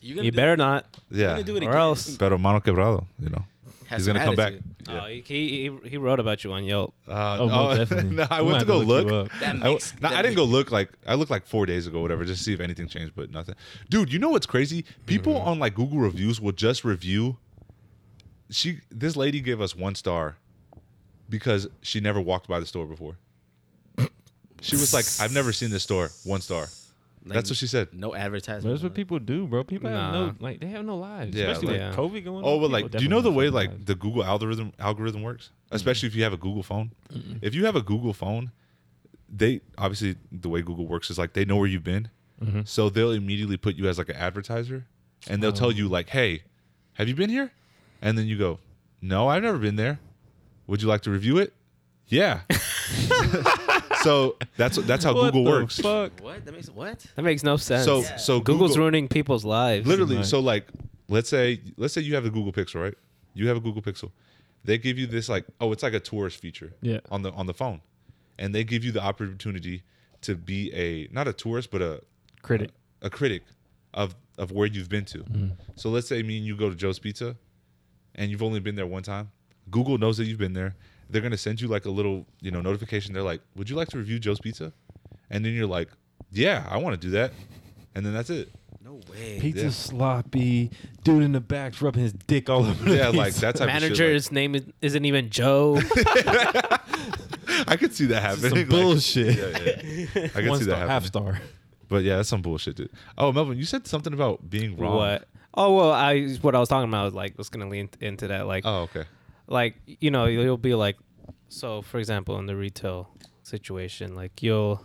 you gonna You do- better not. Yeah. gonna do it Or again. else- Pero mano quebrado, you know. Has He's gonna come back. attitude. Yeah. Oh, he, he he wrote about you on Yelp. Uh, Oh, most definitely. no, I We went might to go have to look you look. up. That I, makes- no, that I didn't go look like I looked like four days ago, whatever, just to see if anything changed, but nothing. Dude, you know what's crazy? People Mm-hmm. on like Google reviews will just review. She, this lady gave us one star because she never walked by the store before. She was like, "I've never seen this store." One star. Like, That's what she said. No advertisement. That's what people do, bro. People have Nah. no like they have no lives. Yeah, Especially like- with COVID going on. Oh, but people like, do you know the definitely way have like lives. the Google algorithm algorithm works? Especially if you have a Google phone. If you have a Google phone, they obviously the way Google works is like they know where you've been, Mhm. so they'll immediately put you as like an advertiser, and they'll tell Oh. you like, "Hey, have you been here?" And then you go, "No, I've never been there. Would you like to review it?" Yeah. so that's that's how What Google the works. Fuck. What? That makes what? That makes no sense. So Yeah. so Google's Google, ruining people's lives. literally so like let's say let's say you have a google pixel right you have a google pixel they give you this like oh it's like a tourist feature Yeah. on the on the phone and they give you the opportunity to be a not a tourist but a Critic. a critic of of where you've been to mm-hmm. so let's say me and you go to joe's pizza and you've only been there one time google knows that you've been there they're going to send you like a little you know notification they're like would you like to review joe's pizza and then you're like yeah i want to do that and then that's it No way. Pizza Yeah. sloppy. Dude in the back's rubbing his dick all over. the yeah like pizza. that type of shit, like- Manager's name is, isn't even Joe. I could see that This happening. some Like, bullshit. yeah, yeah. I could One see star, that half happening. star. But yeah, that's some bullshit, dude. Oh, Melvin, you said something about being wrong. What? Oh well, I what I was talking about was like was gonna lean into that. Like, Oh, okay. Like you know, you'll be like, so for example, in the retail situation, like you'll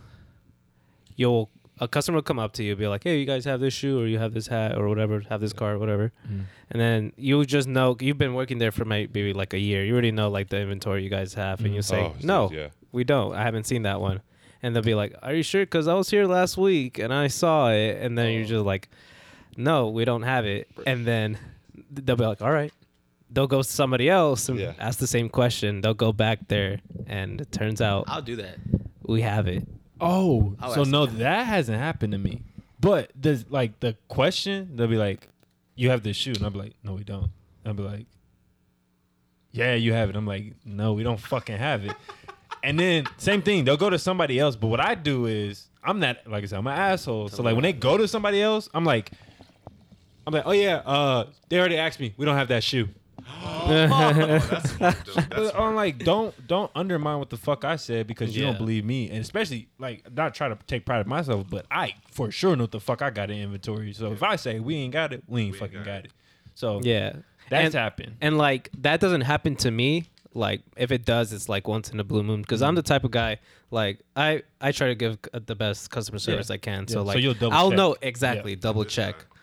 you'll a customer will come up to you, be like, "Hey, you guys have this shoe, or you have this hat, or whatever, have this car, whatever," Mm. and then you just know you've been working there for maybe like a year. You already know like the inventory you guys have, and Mm. you say, Oh, "No, yeah. we don't. I haven't seen that one." And they'll be like, "Are you sure? Because I was here last week and I saw it." And then you're just like, "No, we don't have it." And then they'll be like, "All right." They'll go to somebody else and Yeah. ask the same question. They'll go back there, and it turns out I'll do that. we have it. Oh, I'll so no, them. that hasn't happened to me. But does like the question? They'll be like, "You have this shoe," and I'll be like, "No, we don't." I'll be like, "Yeah, you have it." I'm like, "No, we don't fucking have it." and then same thing, they'll go to somebody else. But what I do is, I'm that like I said, I'm an asshole. So like when they go to somebody else, I'm like, I'm like, "Oh yeah, uh, they already asked me. We don't have that shoe." But I'm like, don't don't undermine what the fuck I said because you Yeah. don't believe me, and especially like not try to take pride of myself, but I for sure know what the fuck I got in inventory. So if I say we ain't got it, we ain't fucking got it. So Yeah. that's and, happened. and like that doesn't happen to me. Like if it does, it's like once in a blue moon. Because I'm the mm-hmm. type of guy like I I try to give uh, the best customer service Yeah. I can. Yeah, So so like you'll double I'll check. know exactly, double check.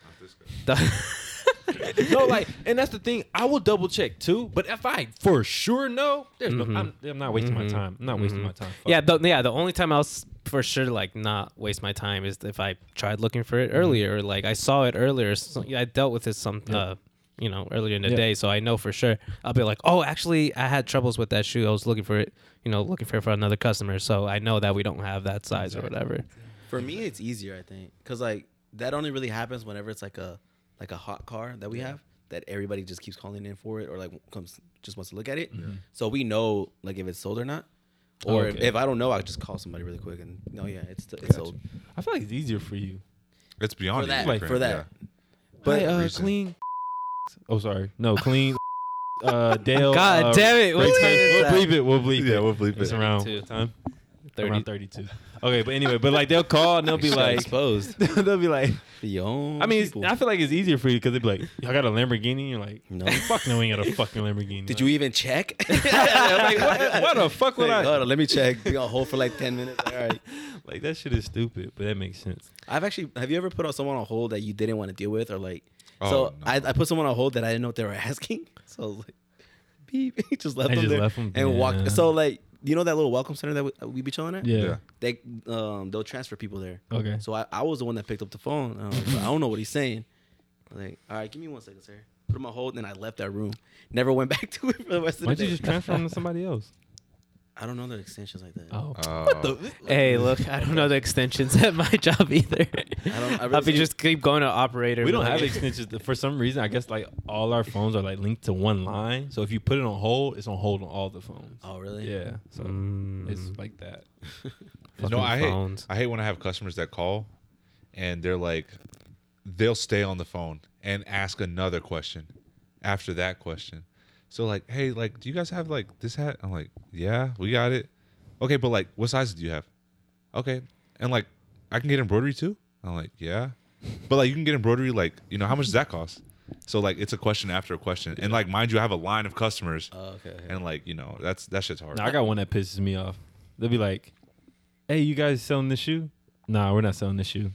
no, like, and that's the thing. I will double check too. But if I for sure know, there's no. I'm, I'm not wasting my time. I'm not wasting my time. Fuck. Mm-hmm. yeah, the, yeah. The only time I'll for sure like not waste my time is if I tried looking for Mm-hmm. it earlier, or like I saw it earlier. So, yeah, I dealt with this some, uh, you know, earlier in the Yeah. day, so I know for sure. I'll be like, oh, actually, I had troubles with that shoe. I was looking for it, you know, looking for it for another customer. So I know that we don't have that size or whatever. For me, it's easier, I think, because like that only really happens whenever it's like a like a hot car that we have that everybody just keeps calling in for it or like comes just wants to look at it. So we know like if it's sold or not. Or if, Okay. if I don't know, I just call somebody really quick and no, yeah, it's it's sold. I feel like it's easier for you. It's beyond For that, like, for that. yeah. But Hey, uh, clean. Oh, sorry. No, clean. Uh, Dale. God uh, damn it! Ray what Tay- is We'll that? bleep it. We'll bleep it. Yeah, we'll bleep It's it. It's around 32. time? 30. Around 32. Okay, but anyway, but like they'll call and they'll be like, exposed. they'll be like, own I mean, it's, people. I feel like it's easier for you because they'd be like, y'all got a Lamborghini? You're like, No. fuck no, we ain't got a fucking Lamborghini. Did you even check? like, what, what the fuck would Like, I? hold on, let me check. Be on hold for like ten minutes. All right. Like that shit is stupid, but that makes sense. I've actually. Have you ever put on someone on hold that you didn't want to deal with, or like? Oh, so no. I, I put someone on hold that I didn't know what they were asking. So I was like, beep, just left I them just there left 'em and there. walked. So like, you know that little welcome center that we, we be chilling at? Yeah. Yeah. They um they'll transfer people there. Okay. So I, I was the one that picked up the phone. And I, was like, I don't know what he's saying. I was like, all right, give me one second, sir. Put him on hold, and then I left that room. Never went back to it for the rest of the day. Why day. don't you just transfer him to somebody else? I don't know the extensions like that. Oh. what the? Hey, look, I don't know the extensions at my job either. I don't. I I'll be just keep going to operator. We don't like- have extensions for some reason. I guess like all our phones are like linked to one line. So if you put it on hold, it's on hold on all the phones. Oh really? Yeah. So Mm. it's like that. no, Fucking I hate. I hate when I have customers that call and they're like, they'll stay on the phone and ask another question after that question. So like, hey, like, do you guys have like this hat? I'm like, yeah, we got it. Okay, but like, what sizes do you have? Okay, and like, I can get embroidery too. I'm like, yeah, but like, you can get embroidery. Like, you know, how much does that cost? So like, it's a question after a question, and like, mind you, I have a line of customers, Oh, okay. okay. and like, you know, that's that shit's hard. Now, I got one that pisses me off. They'll be like, "Hey, you guys selling this shoe? Nah, we're not selling this shoe.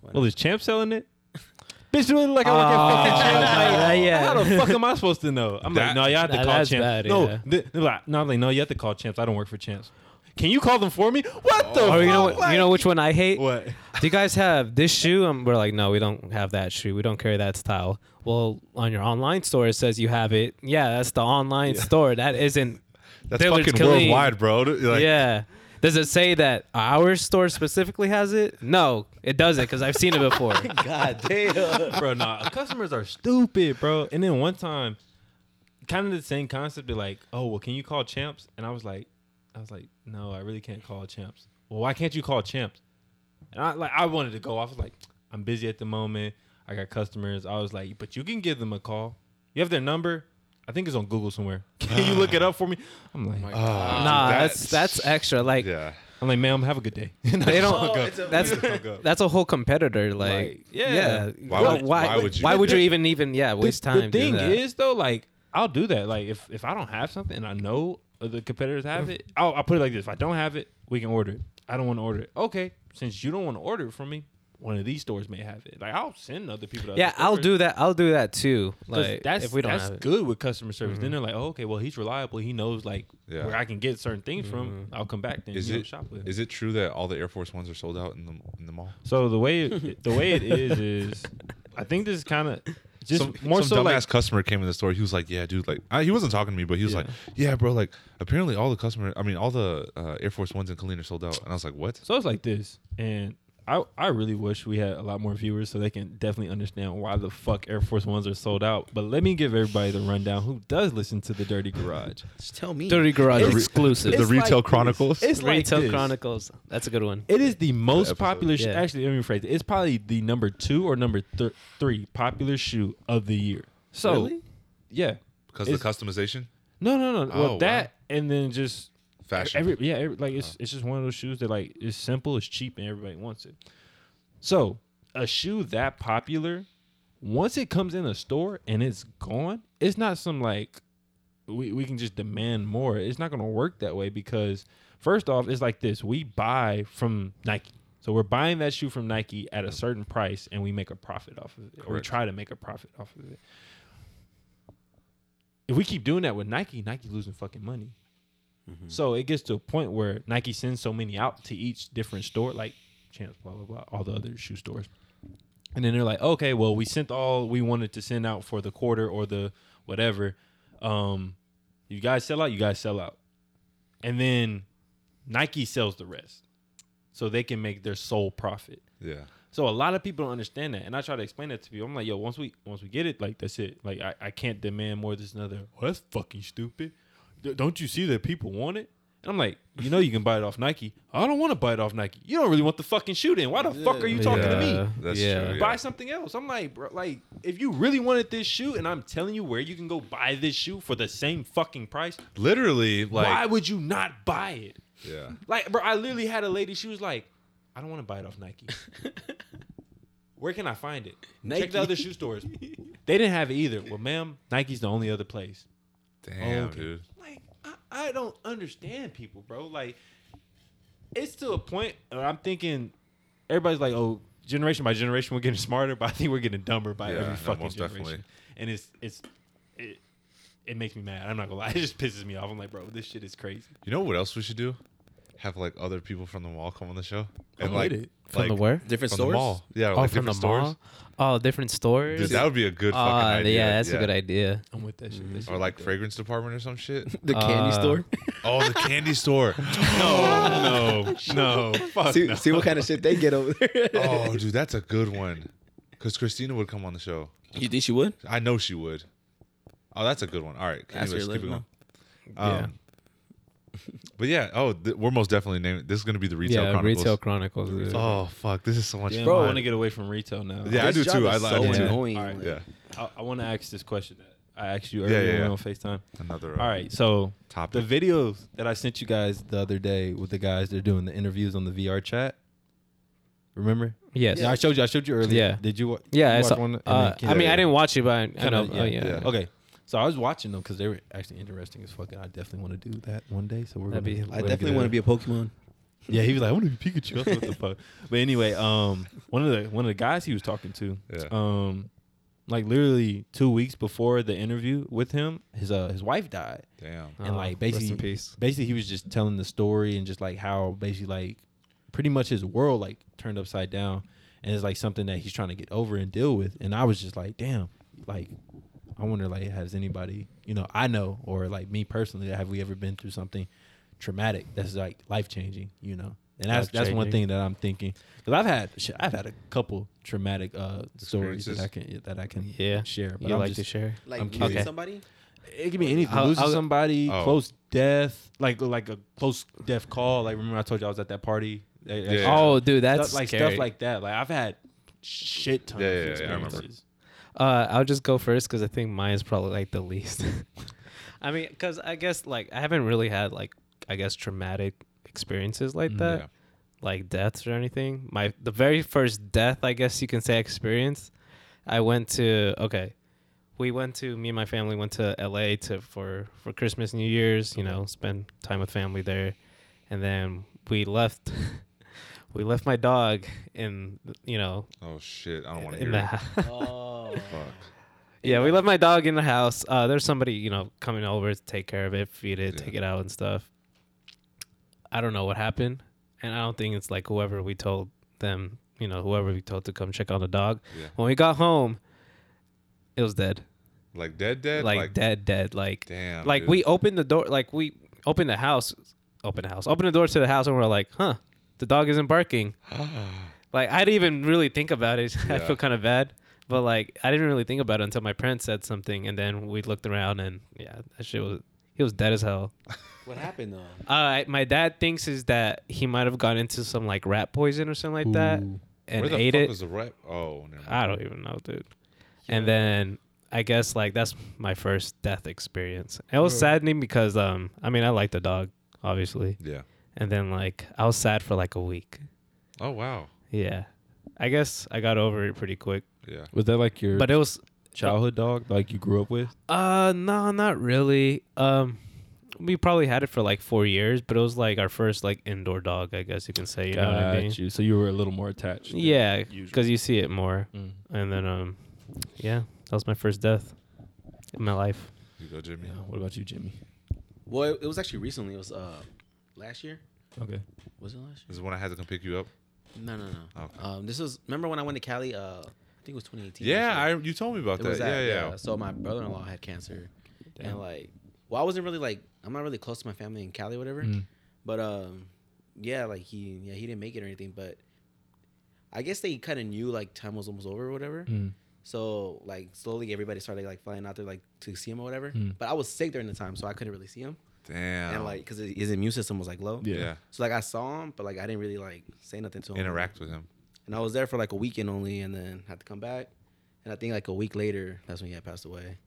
Why Well, not? is Champ selling it? Bitch, you look like I work at fucking Oh, Champ. Like, yeah, yeah. How the fuck am I supposed to know? I'm like, That- no, you have to Nah, call that's Champs. bad, no, yeah. they- they're like, no, I'm like, no, you have to call Champs. I don't work for Champs. Can you call them for me? What the? Or fuck? you know, what, Like- you know which one I hate? what? Do you guys have this shoe? Um, we're like, no, we don't have that shoe. We don't carry that style. Well, on your online store, it says you have it. Yeah, that's the online store. That isn't. that's Dillard's fucking Killeen. worldwide, bro. Like, yeah. Does it say that our store specifically has it? No, it doesn't because I've seen it before. Oh God damn. bro, nah, customers are stupid, bro. And then one time, kind of the same concept. They're like, "Oh, well, can you call Champs?" And I was like, "I was like, no, I really can't call Champs." Well, why can't you call Champs? And I like, I wanted to go. I was like, I'm busy at the moment. I got customers. I was like, but you can give them a call. You have their number. I think it's on Google somewhere. Can you look it up for me? I'm like, Oh, nah, dude, that's that's extra. Like yeah. I'm like, ma'am, have a good day. they don't. Oh, it's a- that's that's a whole competitor. Like, Like, yeah. yeah. Why would- why, why would you Why do would you that? even even yeah waste the, time? The thing doing that? is though, like I'll do that. Like if if I don't have something and I know the competitors have mm. it, I'll, I'll put it like this: if I don't have it, we can order it. I don't want to order it. Okay, since you don't want to order it from me, one of these stores may have it. Like I'll send other people. To Yeah, other I'll do that. I'll do that too. Like that's if we don't that's have it. good with customer service. Mhm. Then they're like, oh, okay, well he's reliable. He knows like Yeah. where I can get certain things Mhm. from. I'll come back then. Is you know, it shop with. is it true that all the Air Force Ones are sold out in the in the mall? So the way it, the way it is is, I think this is kind of just some, more some so dumbass like customer came in the store. He was like, "Yeah, dude, like I, he wasn't talking to me, but he was Yeah. like, yeah, bro, like apparently all the customer, I mean, all the uh, Air Force Ones in Killeen are sold out." And I was like, "What?" so it's like this, and I I really wish we had a lot more viewers so they can definitely understand why the fuck Air Force Ones are sold out. But let me give everybody the rundown who does listen to the Dirty Garage. Just tell me. Dirty Garage It's- exclusive. The Retail like this. Chronicles? It's like Retail this. Chronicles. That's a good one. It is the most popular. Sh- Yeah. Actually, let me rephrase it. It's probably the number two or number th- three popular shoe of the year. So Really? yeah, Because of the customization, no, no, no. Oh, well, wow. that and then just fashion. Every, yeah, every, like it's it's just one of those shoes that like it's simple, it's cheap, and everybody wants it. So a shoe that popular, once it comes in a store and it's gone, it's not some like we we can just demand more. It's not gonna work that way because first off, it's like this: we buy from Nike. So we're buying that shoe from Nike at a certain price, and we make a profit off of it. Or we try to make a profit off of it. If we keep doing that with Nike, Nike losing fucking money. So it gets to a point where Nike sends so many out to each different store, like Champs, blah blah blah, all the other shoe stores, and then they're like, okay, well, we sent all we wanted to send out for the quarter or the whatever. Um, you guys sell out, you guys sell out, and then Nike sells the rest, so they can make their sole profit. yeah, So a lot of people don't understand that, and I try to explain that to people. I'm like, yo, once we once we get it, like that's it. Like I, I can't demand more. Than this another. Well, that's fucking stupid. D- don't you see that people want it? And I'm like, you know, you can buy it off Nike. I don't want to buy it off Nike. You don't really want the fucking shoe. Then why the fuck are you talking to me? Yeah, That's yeah. true, yeah. Buy something else. I'm like, bro, like if you really wanted this shoe, and I'm telling you where you can go buy this shoe for the same fucking price, literally, like, why would you not buy it? yeah, Like, bro, I literally had a lady. She was like, "I don't want to buy it off Nike. Where can I find it? Check the other shoe stores. They didn't have it either. Well, ma'am, Nike's the only other place. damn, Okay. dude, Like, I, don't understand people, bro. Like, it's to a point where I'm thinking everybody's like, "Oh, generation by generation, we're getting smarter," but I think we're getting dumber by Yeah, every no, fucking most generation. definitely. And it's it's it, it makes me mad. I'm not gonna lie. It just pisses me off. I'm like, bro, this shit is crazy. you know what else we should do? Have like other people from the mall come on the show and I'm like, with it. From the where? Different from stores. the mall, yeah, Oh, like from the different stores. mall. Oh, different stores. Dude, that would be a good Oh, fucking idea. yeah, that's a good idea. I'm with that shit. That shit Or like dope. fragrance department or some shit. The candy Uh, store. Oh, the candy store. No, no, no. Fuck see, no. see what kind of shit they get over there. Oh, dude, that's a good one. Because Christina would come on the show. You think she would? I know she would. Oh, that's a good one. All right. Ask her, Anyways, keep it her going. know. Yeah. Um, But yeah, oh, th- we're most definitely naming. This is going to be the retail yeah, chronicles. Retail Chronicles. dude. Oh fuck, this is so much Damn, fun. I want to get away from retail now. Yeah, I This do job too. is I- I so do too. annoying. All right. like- yeah, I, I want to ask this question that I asked you Yeah, earlier yeah, when yeah. on Facetime. another. All right, so the videos that I sent you guys the other day with the guys they're doing the interviews on the VR chat. Remember? Yes. Yeah, I showed you. I showed you earlier. Yeah. Did you? wa- Yeah, you I watch saw. one? And Uh, then can- I mean. I didn't watch it, but I, I Kinda, know. yeah, oh, yeah. yeah. Okay. So I was watching them because they were actually interesting as fuck, and I definitely want to do that one day. So we're That'd gonna, be- we're I gonna definitely want to be a Pokemon. Yeah, he was like, I want to be Pikachu. I was like, what the fuck? But anyway, um, one of the one of the guys he was talking to, Yeah. um, like literally two weeks before the interview with him, his uh his wife died, Damn. and Oh, like basically peace. basically he was just telling the story and just like how basically like pretty much his world like turned upside down, and it's like something that he's trying to get over and deal with. And I was just like, damn, like I wonder like has anybody you know I know or like me personally have we ever been through something traumatic that's like life changing, you know? And that's that's one thing that I'm thinking because I've had I've had a couple traumatic uh stories that I can that I can Yeah. share. But You I'm like just, to share? Like I'm losing curious. somebody. it can be anything. I'll- Losing I'll- somebody, Oh. close death, like like a close death call. Like remember I told you I was at that party. That- that Yeah. Oh, dude, Stuff- that's like scary. stuff like that. Like I've had shit tons Yeah, of yeah, yeah, I remember. experiences. Uh, I'll just go first because I think mine is probably like the least. I mean, because I guess like I haven't really had like I guess traumatic experiences like Mm, that, yeah. like deaths or anything. My the very first death I guess you can say experience. I went to okay, we went to me and my family went to L.A. to for for Christmas, New Year's. You know, spend time with family there, and then we left. we left my dog in you know Oh shit! I don't want to hear the it. house. Oh, Fuck. yeah, we left my dog in the house. Uh, there's somebody you know coming over to take care of it, feed it, Yeah. take it out and stuff. I don't know what happened, and I don't think it's like whoever we told them, you know, whoever we told to come check on the dog. Yeah. When we got home, it was dead, Like dead, dead. like, dead, dead, like Damn. like dude. we opened the door like we opened the house open the house open the door to the house and we're like huh the dog isn't barking like i didn't even really think about it i feel kind of bad but like i didn't really think about it until my parents said something and then we looked around and yeah that shit was he was dead as hell what happened though? uh my dad thinks is that he might have got into some like rat poison or something like that Ooh. and Where the ate fuck it was the rep? Oh, never i don't even know dude and then I guess like that's my first death experience. It was saddening because um I mean I like the dog obviously, Yeah. and then like I was sad for like a week. Oh wow. Yeah, I guess I got over it pretty quick. Yeah. Was that like your But it was childhood dog, like you grew up with? uh no not really. Um, we probably had it for like four years, but it was like our first like indoor dog, I guess you can say. You know what I mean? You. So you were a little more attached. Yeah, because you see it more, Mm. and then um, yeah, that was my first death in my life. You go, Jimmy. Yeah. What about you, Jimmy? Well, it, it was actually recently. It was uh last year. Okay. Was it last year? This is when I had to come pick you up. No, no, no. Okay. Um, this was remember when I went to Cali? Uh, I think it was 2018. Yeah, I you told me about It that. was yeah, that, yeah. So my brother-in-law had cancer, Damn. and like, well, I wasn't really like, I'm not really close to my family in Cali, or whatever. Mm. But um, yeah, like he, yeah, he didn't make it or anything. But I guess they kind of knew like time was almost over or whatever. Mm. So like slowly everybody started like flying out there like to see him or whatever. Mm. But I was sick during the time, so I couldn't really see him. Damn. And like, cause his immune system was like low. Yeah. yeah. So like I saw him, but like I didn't really like say nothing to him. Interact with him. And I was there for like a weekend only, and then had to come back. And I think like a week later, that's when he had passed away.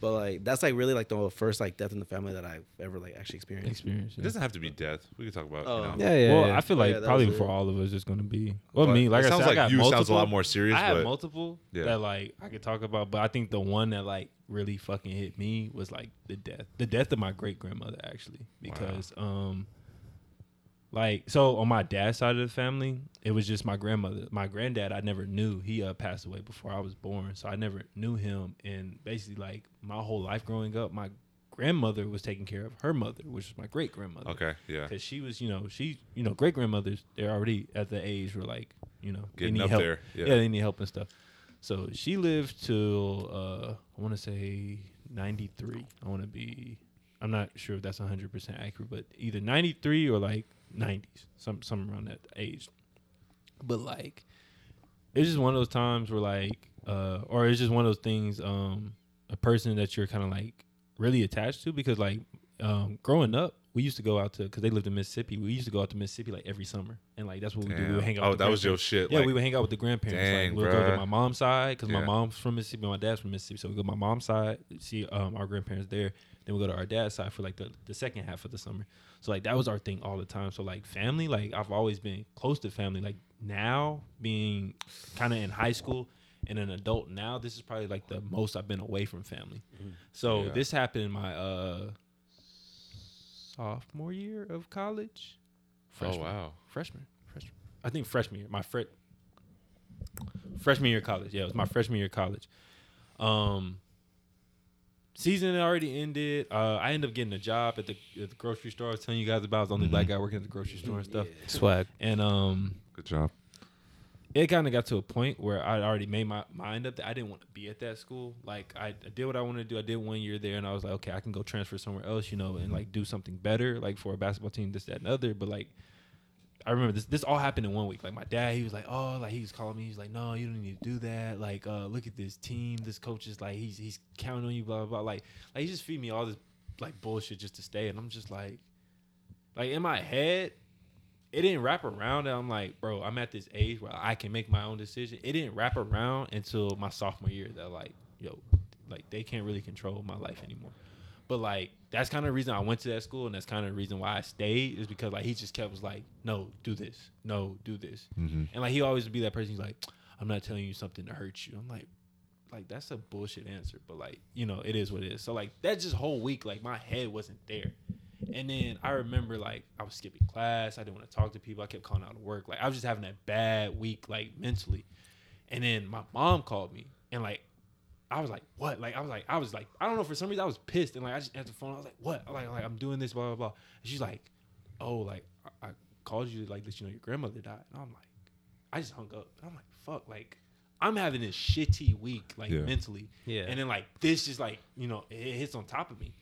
But like that's like really like the first like death in the family that I've ever like actually experienced. Experience. It doesn't have to be death. We could talk about. Oh. you know. Yeah, yeah. well, yeah. I feel Oh, like yeah, that probably was for it. all of us, it's gonna be. Well, But me, like it I sounds said, like I got you multiple. sounds a lot more serious, I had but- multiple Yeah. that like I could talk about, but I think the one that like really fucking hit me was like the death, the death of my great grandmother actually, because um, like so on my dad's side of the family, it was just my grandmother. My granddad, I never knew. He uh, passed away before I was born, so I never knew him. And basically, like my whole life growing up, my grandmother was taking care of her mother, which was my great grandmother Okay. Yeah. because she was, you know, she, you know, great grandmothers. They're already at the age where, like, you know, Getting they need up help. there, yeah. they need help and stuff. So she lived till uh, I want to say ninety three. I want to be. I'm not sure if that's hundred percent accurate, but either ninety three or like nineties, some some around that age. But like, it's just one of those times where like, uh, or it's just one of those things. Um, a person that you're kind of like really attached to because like um, growing up, we used to go out to because they lived in Mississippi. We used to go out to Mississippi like every summer, and like that's what we do. We would hang out. Oh, with that was your shit. Yeah, like, we would hang out with the grandparents. Dang, like we'll go to my mom's side because Yeah. my mom's from Mississippi, my dad's from Mississippi. So we go to my mom's side, see um, our grandparents there. Then we go to our dad's side for like the, the second half of the summer. So like that was our thing all the time. So like family, like I've always been close to family. Like now being kind of in high school and an adult now, this is probably like the most I've been away from family. So Yeah. this happened in my uh sophomore year of college. Oh wow. freshman, freshman. I think freshman year. My fre- freshman year of college. Yeah, it was my freshman year of college. Um, season already ended. Uh, I ended up getting a job at the, at the grocery store. I was telling you guys about. I was the only black guy working at the grocery store and stuff. Swag. And um, Good job. it kind of got to a point where I already made my mind up that I didn't want to be at that school. Like I, I did what I wanted to do. I did one year there, and I was like, okay, I can go transfer somewhere else, you know, and like do something better, like for a basketball team, this, that, and other. But like, I remember this. This all happened in one week. Like my dad, he was like, oh, like he was calling me. He's like, no, you don't need to do that. Like, uh, look at this team. This coach is like, he's he's counting on you. Blah blah. blah. Like, like he just feed me all this like bullshit just to stay, and I'm just like, like in my head, it didn't wrap around that I'm like, bro, I'm at this age where I can make my own decision. It didn't wrap around until my sophomore year that like, yo, like they can't really control my life anymore. But like that's kind of the reason I went to that school and that's kind of the reason why I stayed is because like he just kept was like, no, do this, no, do this, Mhm. and like he always would be that person. He's like, I'm not telling you something to hurt you. I'm like, like that's a bullshit answer, but like you know it is what it is. So like that just whole week, like my head wasn't there, And then I remember like I was skipping class. I didn't want to talk to people. I kept calling out of work. Like I was just having that bad week, like mentally. And then my mom called me, and like I was like, "What?" Like I was like, I was like, I don't know. For some reason, I was pissed, and like I just answered the phone. I was like, "What?" I'm like, like I'm doing this, blah blah blah. And she's like, "Oh, like I, I called you to like let you know your grandmother died." And I'm like, I just hung up. And I'm like, "Fuck!" Like I'm having this shitty week, like Yeah. mentally. Yeah. And then like this just like you know it it hits on top of me,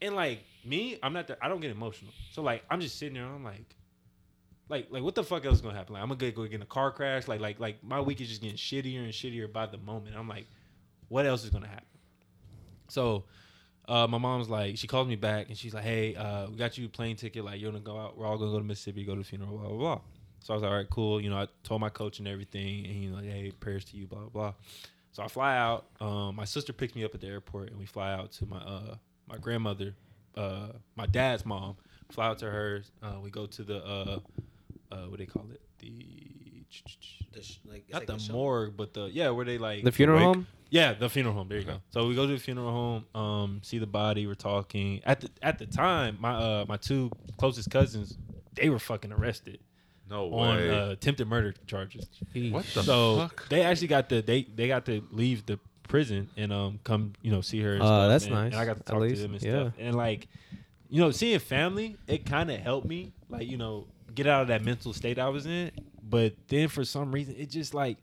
and like me, I'm not. The, I don't get emotional. So like I'm just sitting there. and I'm like, like like what the fuck else is gonna happen? Like I'm gonna go get in a car crash. Like like like my week is just getting shittier and shittier by the moment. I'm like, what else is gonna happen? So. Uh, my mom's like, she calls me back and she's like, "Hey, uh, we got you a plane ticket. Like, you're gonna go out. We're all gonna go to Mississippi, go to the funeral, blah blah blah." So I was like, "All right, cool." You know, I told my coach and everything, and he's like, "Hey, prayers to you, blah blah blah." So I fly out. Um, my sister picks me up at the airport, and we fly out to my uh my grandmother, uh my dad's mom. Fly out to hers. Uh, we go to the uh what they call it the The sh- like, it's not like the show. morgue, but the yeah where they like The funeral wake? home. yeah, the funeral home. There you go. So we go to the funeral home, um, see the body. We're talking. At the at the time, my uh my two closest cousins, they were fucking arrested No on way. uh, attempted murder charges. what the so fuck? they actually got to they they got to leave the prison and um come you know see her. And Oh, stuff, that's and, nice, And I got to at talk to least, them and yeah. stuff. And like, you know, seeing family, it kind of helped me like you know get out of that mental state I was in. But then for some reason, it just like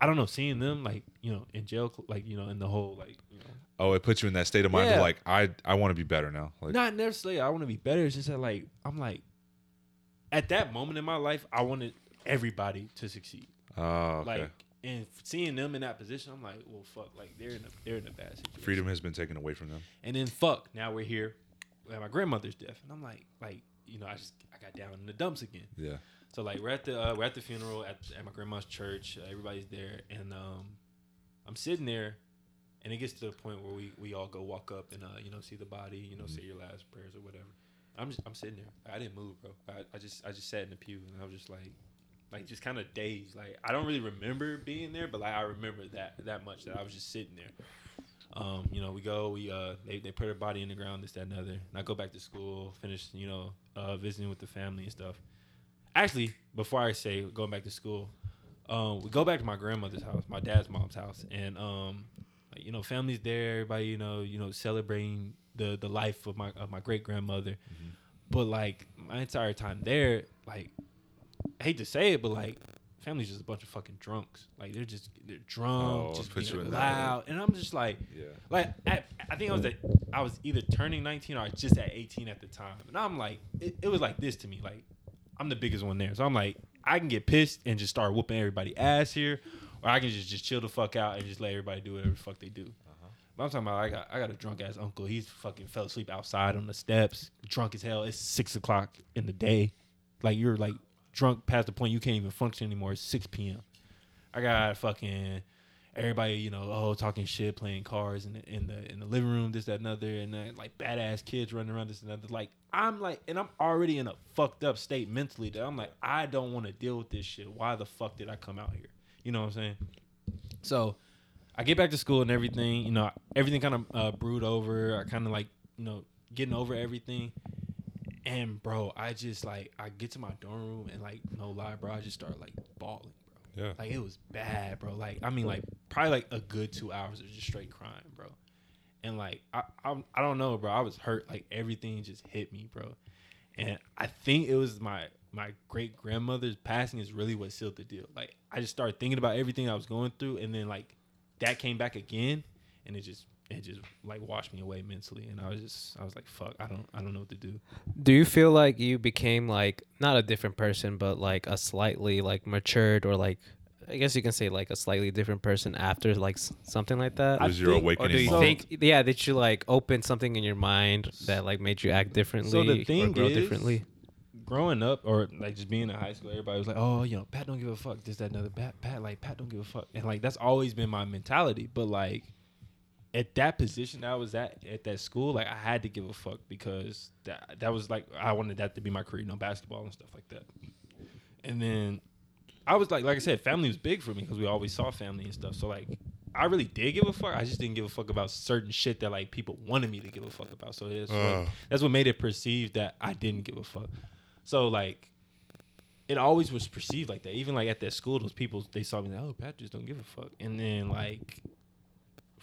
I don't know, seeing them like you know in jail, like you know in the whole like you know Oh, it puts you in that state of mind Yeah. of like I I want to be better now. Like not necessarily I want to be better. It's just that like I'm like at that moment in my life, I wanted everybody to succeed. oh, okay. Like and seeing them in that position, I'm like, well, fuck, like they're in a they're in a bad situation. Freedom has been taken away from them. And then fuck, now we're here at my grandmother's death, and I'm like, like you know, I just I got down in the dumps again. Yeah. So like we're at the uh, we're at the funeral at, at my grandma's church. Uh, everybody's there, and um, I'm sitting there, and it gets to the point where we, we all go walk up and uh, you know see the body, you know say your last prayers or whatever. I'm just I'm sitting there. I didn't move, bro. I, I just I just sat in the pew, and I was just like, like just kind of dazed. Like I don't really remember being there, but like I remember that that much that I was just sitting there. Um, you know, we go, we uh, they, they put her body in the ground, this, that, and other. And I go back to school, finish, you know, uh, visiting with the family and stuff. Actually, before I say going back to school, um, we go back to my grandmother's house, my dad's mom's house, and um, you know, family's there, everybody, you know, you know, celebrating the the life of my of my great grandmother. But like my entire time there, like, I hate to say it, but like, family's just a bunch of fucking drunks. Like they're just they're drunk, Oh, just being loud, and I'm just like. Yeah. Like at, I think I was at, I was either turning 19 or just at 18 at the time, and I'm like, it, it was like this to me. Like I'm the biggest one there, so I'm like, I can get pissed and just start whooping everybody ass here, or I can just just chill the fuck out and just let everybody do whatever the fuck they do. But I'm talking about I got I got a drunk ass uncle. He's fucking fell asleep outside on the steps, drunk as hell. It's six o'clock in the day, like you're like drunk past the point you can't even function anymore. It's six p.m. I got fucking everybody, you know, oh, talking shit, playing cards in the in the in the living room, this, that, another, and then like badass kids running around, this and another. Like I'm like, and I'm already in a fucked up state mentally. That I'm like, I don't want to deal with this shit. Why the fuck did I come out here? You know what I'm saying? So I get back to school and everything. You know, everything kind of uh, brewed over. I kind of like, you know, getting over everything. And bro, I just like I get to my dorm room and like no lie, bro, I just start like bawling. Yeah. Like it was bad, bro. Like I mean, like probably like a good two hours of just straight crying, bro. And like I I, I don't know, bro. I was hurt. Like everything just hit me, bro. And I think it was my my great grandmother's passing is really what sealed the deal. Like I just started thinking about everything I was going through, and then like that came back again, and it just it just like washed me away mentally. And I was just I was like, fuck, I don't I don't know what to do. Do you feel like you became like not a different person, but like a slightly like matured or like I guess you can say like a slightly different person after like something like that? Was your think- or awakening do you moment? think yeah that you like opened something in your mind that like made you act differently or thing grow is- differently? growing up or like just being in high school, everybody was like, "Oh, you know, Pat don't give a fuck." This, that, another. Pat, Pat, like Pat don't give a fuck, and like that's always been my mentality. But like at that position I was at at that school, like I had to give a fuck because that that was like I wanted that to be my career, you know, basketball and stuff like that. And then I was like, like I said, family was big for me because we always saw family and stuff. So like I really did give a fuck. I just didn't give a fuck about certain shit that like people wanted me to give a fuck about. So that's what, uh. that's what made it perceived that I didn't give a fuck. So like, it always was perceived like that. Even like at that school, those people they saw me like, oh, Patrick don't give a fuck. And then like,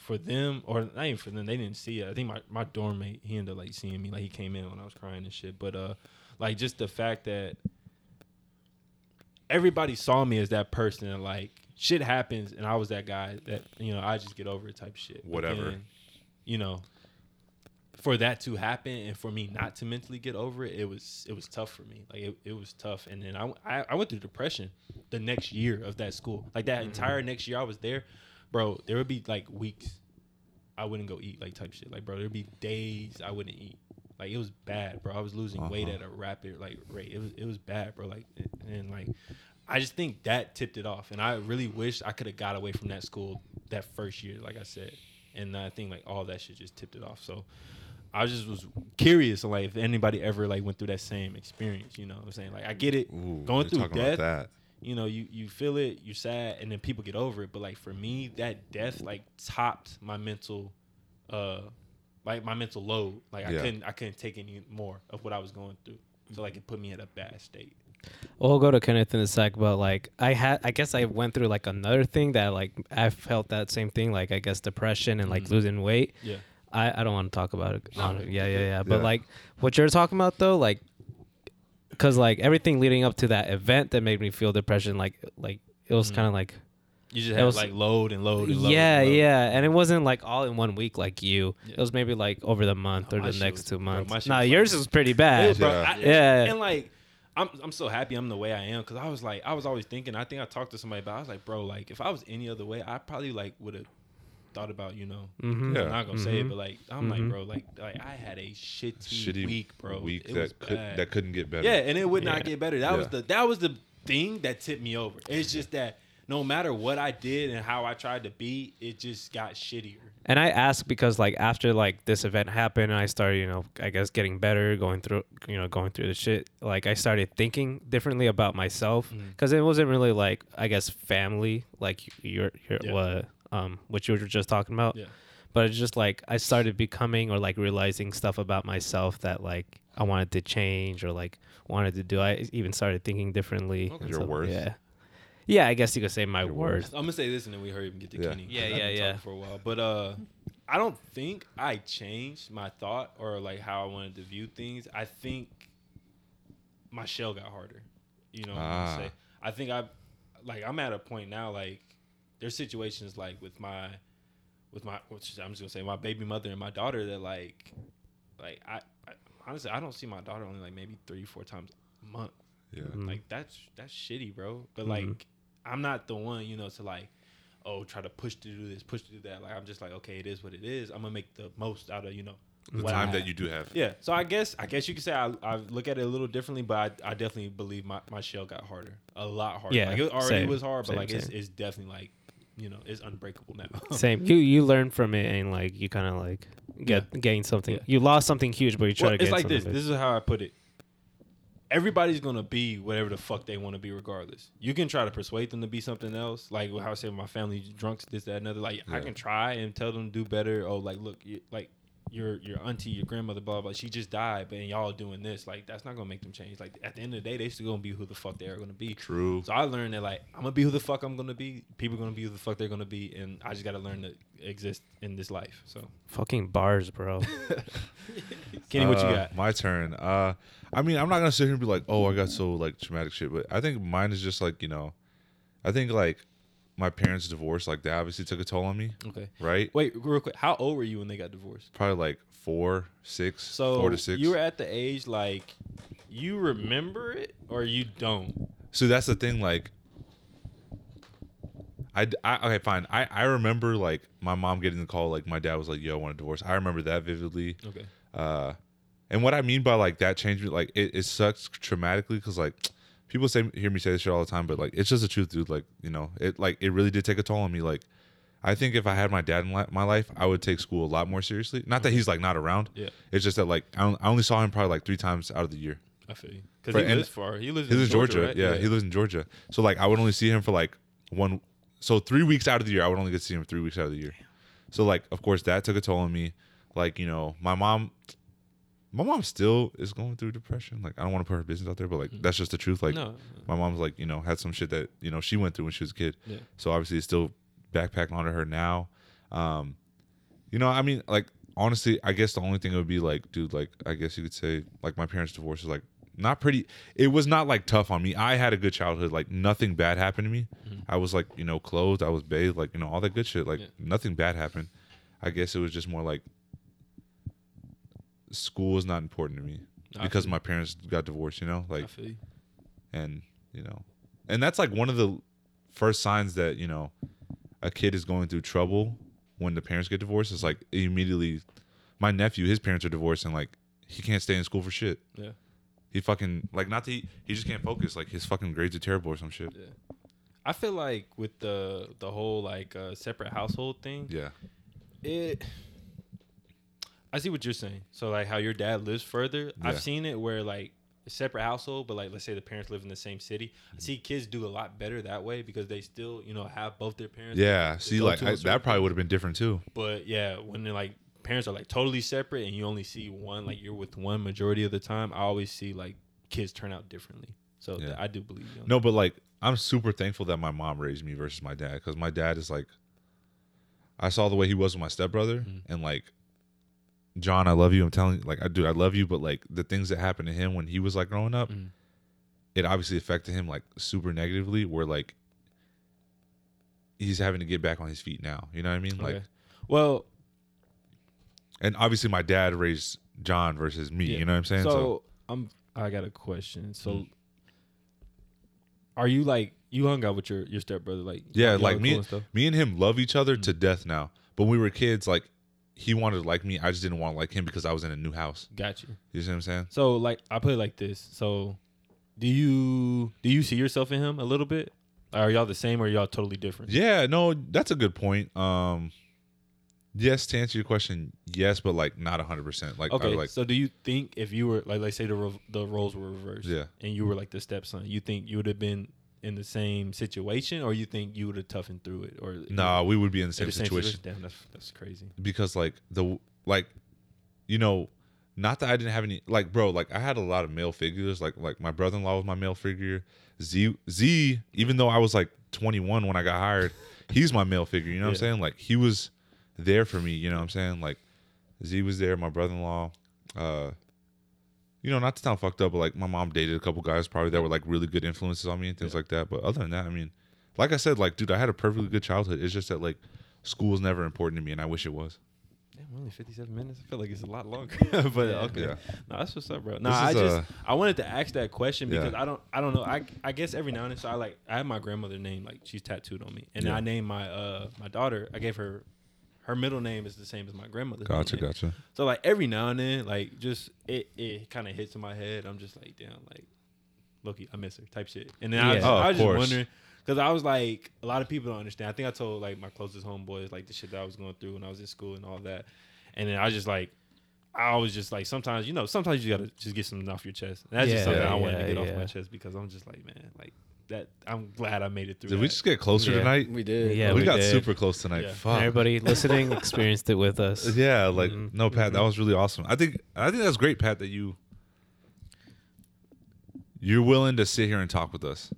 for them or not even for them, they didn't see it. I think my my dorm mate he ended up like seeing me. Like he came in when I was crying and shit. But uh, like just the fact that everybody saw me as that person and like shit happens and I was that guy that you know I just get over it type shit. Whatever. then, you know, for that to happen and for me not to mentally get over it, it was it was tough for me. Like it, it was tough. And then I, I I went through depression the next year of that school. Like that entire next year I was there, bro. There would be like weeks I wouldn't go eat like type shit. Like bro, there'd be days I wouldn't eat. Like it was bad, bro. I was losing weight Uh-huh. at a rapid like rate. It was it was bad, bro. Like and like I just think that tipped it off. And I really wish I could have got away from that school that first year, like I said. And I think like all that shit just tipped it off. So I just was curious, like if anybody ever like went through that same experience. You know, what I'm saying like I get it, Ooh, going through death. About that. You know, you you feel it, you're sad, and then people get over it. But like for me, that death like topped my mental, uh, like my mental load. Like I couldn't I couldn't take any more of what I was going through. So like it put me in a bad state. Well, we'll go to Kenneth in a sec, but like I had, I guess I went through like another thing that like I felt that same thing, like I guess depression and like Mhm. losing weight. Yeah. I, I don't want to talk about it. No. Yeah, yeah, yeah. But Yeah. like what you're talking about though, like, cause like everything leading up to that event that made me feel depression, like like it was Mhm. kind of like You just It had was- like load and load and load. yeah, and load. yeah, and it wasn't like all in one week like you. Yeah. It was maybe like over the month Oh, or the next was- two months. my shit nah, was yours like- was pretty Yeah, bad. bro. Yeah. I- Yeah. And like, I'm I'm so happy I'm the way I am because I was like I was always thinking. I think I talked to somebody about. I was like, bro, like if I was any other way, I probably like would have thought about you know. Mm-hmm. Yeah. I'm not gonna say it, Mhm. but like I'm like, bro, like like I had a shitty, Shitty week, bro. week it was that could bad. that couldn't get better. Yeah, and it would not get better. That was the that was the thing that tipped me over. It's just that no matter what I did and how I tried to be, it just got shittier. And I ask because like after like this event happened and I started, you know, I guess getting better, going through, you know, going through the shit. Like I started thinking differently about myself Mhm. because it wasn't really like I guess family, like your your Yeah. what um what you were just talking about. Yeah. But it's just like I started becoming or like realizing stuff about myself that like I wanted to change or like wanted to do. I even started thinking differently. Okay. Your stuff. worth. Yeah. Yeah, I guess you could say my Your worth. worth. I'm gonna say this and then we hurry up and get to Yeah. Kenny. 'cause Yeah, yeah, yeah. talking For a while, but uh, I don't think I changed my thought or like how I wanted to view things. I think my shell got harder. You know what I'm Ah. gonna say? I think I, like, I'm at a point now. Like, there's situations like with my, with my, which I'm just gonna say my baby mother and my daughter that like, like I, I honestly I don't see my daughter only like maybe three four times a month. Yeah. Mhm. Like that's that's shitty, bro. But Mhm. like I'm not the one, you know, to like, oh, try to push to do this, push to do that. Like I'm just like, okay, it is what it is. I'm gonna make the most out of you know The what time that you do have. Yeah. So I guess I guess you could say I, I look at it a little differently, but I, I definitely believe my, my shell got harder, a lot harder. Yeah, Like it already same, was hard, but same, like it's it's definitely like, you know, it's unbreakable now. Same. You you learn from it and like you kind of like get gain something. Yeah. You lost something huge, but you try Well, to it's like this. something This is how I put it. Everybody's gonna be whatever the fuck they want to be, regardless. You can try to persuade them to be something else, like how I say my family drunks, this, that, another. Like I can try and tell them to do better. Oh, like look, you, like your your auntie, your grandmother, blah blah. She just died, but and y'all doing this. Like that's not gonna make them change. Like at the end of the day, they still gonna be who the fuck they are gonna be. True. So I learned that like I'm gonna be who the fuck I'm gonna be. People gonna be who the fuck they're gonna be, and I just gotta learn to exist in this life. So fucking bars, bro. Kenny, what you Uh, got? My turn. Uh, I mean, I'm not gonna sit here and be like, "Oh, I got so like traumatic shit," but I think mine is just like you know, I think like my parents' divorce, like that obviously took a toll on me, Okay. right? Wait, real quick. How old were you when they got divorced? Probably like four, six, So four to six. you were at the age like you remember it or you don't. so that's the thing, like. I okay fine I, I remember like my mom getting the call like my dad was like yo I want a divorce I remember that vividly Okay. uh and what i mean by like that changed me like it, it sucks traumatically because like people say hear me say this shit all the time but like it's just the truth dude like you know it like it really did take a toll on me like i think if i had my dad in li- my life i would take school a lot more seriously not that he's like not around Yeah. it's just that like i, on- I only saw him probably like three times out of the year I feel you. Because Right, he and- lives far. He lives he in lives in Georgia, right? yeah, he lives in Georgia. So like I would only see him for like one so three weeks out of the year, I would only get to see him three weeks out of the year. So like, of course, that took a toll on me. Like, you know, my mom, my mom still is going through depression. Like, I don't want to put her business out there, but like, that's just the truth. Like, no, my mom's like, you know, had some shit that you know she went through when she was a kid. Yeah. So obviously, it's still backpacking onto her now. Um, you know, I mean, like honestly, I guess the only thing it would be like, dude, like I guess you could say, like my parents' divorce is like not pretty. It was not like tough on me. I had a good childhood. Like nothing bad happened to me. I was like, you know, clothed. I was bathed. Like you know, all that good shit. Like Yeah. nothing bad happened. I guess it was just more like school is not important to me I because my parents got divorced. You know, like you. and you know and that's like one of the first signs that you know a kid is going through trouble when the parents get divorced is like immediately my nephew his parents are divorced and like he can't stay in school for shit Yeah. he fucking like not that he, he just can't focus like his fucking grades are terrible or some shit Yeah. I feel like with the the whole like uh, separate household thing, yeah it. I see what you're saying. So like how your dad lives further, Yeah. I've seen it where like a separate household, but like let's say the parents live in the same city. I see kids do a lot better that way because they still you know have both their parents. yeah see like I, that probably would have been different too But yeah, when they're like parents are like totally separate and you only see one, like you're with one majority of the time, I always see like kids turn out differently. So Yeah. I do believe you. no but like i'm super thankful that my mom raised me versus my dad because my dad is like i saw the way he was with my stepbrother Mhm. and like john i love you i'm telling you like i do i love you but like the things that happened to him when he was like growing up Mhm. it obviously affected him like super negatively where like he's having to get back on his feet now you know what i mean that. like Well, and obviously my dad raised john versus me Yeah. you know what i'm saying so, I'm. I got a question. So, Mm. are you like you hung out with your your stepbrother? Like Yeah, like me- cool me and him love each other Mm. to death now but when we were kids like he wanted to like me i just didn't want to like him because i was in a new house Got you. you see what i'm saying So like I put it like this. So, do you do you see yourself in him a little bit? Are y'all the same or are y'all totally different? Yeah, no, that's a good point. Um, yes, to answer your question, yes, but like not hundred percent. Like, Okay. like so do you think if you were like let's say the the roles were reversed, Yeah. and you were like the stepson, you think you would have been in the same situation, or you think you would have toughened through it, or nah, we would be in the in same situation Damn, that's that's crazy. because like the like, you know, not that I didn't have any like, bro, like I had a lot of male figures. Like, like my brother in law was my male figure. Z Z, even though I was like twenty one when I got hired, he's my male figure. You know what I'm saying? Like he was there for me. You know what I'm saying? Like Z was there. My brother in law. Uh, you know, not to sound fucked up, but like my mom dated a couple guys probably that were like really good influences on me and things like that. But other than that, I mean, like I said, like dude, I had a perfectly good childhood. It's just that like school was never important to me, and I wish it was. Damn, we're only 57 minutes. I feel like it's a lot longer. but okay. Yeah. No, that's what's up, bro. No, I just uh, I wanted to ask that question Yeah. because I don't I don't know. I I guess every now and then so I like I have my grandmother name like she's tattooed on me. And Yeah. I named my uh my daughter, I gave her her middle name is the same as my grandmother's middle Gotcha, name. gotcha. So like every now and then, like just it it kind of hits in my head. I'm just like, damn, like lowkey, I miss her type shit. And then I, Yeah. was, Oh, I was just course. wondering because I was like, a lot of people don't understand. I think I told like my closest homeboys like the shit that I was going through when I was in school and all that. And then I was just like, I was just like, sometimes you know, sometimes you gotta just get something off your chest. And that's just Yeah, something I wanted to yeah, get off my chest because I'm just like, man, like that. I'm glad I made it through. Did we just get closer Yeah. tonight? We did. Yeah, we, we got did. super close tonight. Yeah. Fuck. Everybody listening experienced it with us. Yeah, like Mhm. no, Pat, that was really awesome. I think I think that's great, Pat, that you you're willing to sit here and talk with us.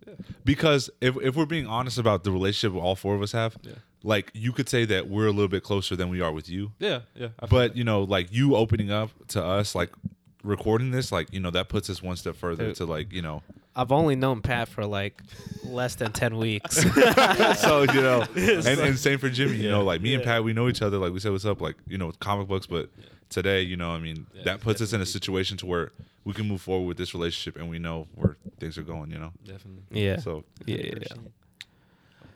Because if if we're being honest about the relationship all four of us have, Yeah. like you could say that we're a little bit closer than we are with you. Yeah, yeah. But you know, like you opening up to us, like recording this, like you know, that puts us one step further Dude. to like you know. I've only known Pat for like less than ten weeks. so you know, and, and same for Jimmy. You know, like me and Pat, we know each other. Like we said, what's up? Like you know, with comic books. But today, you know, I mean, Yeah, that it's puts us in a situation to where we can move forward with this relationship, and we know where things are going. You know, definitely. yeah. so yeah, yeah, yeah.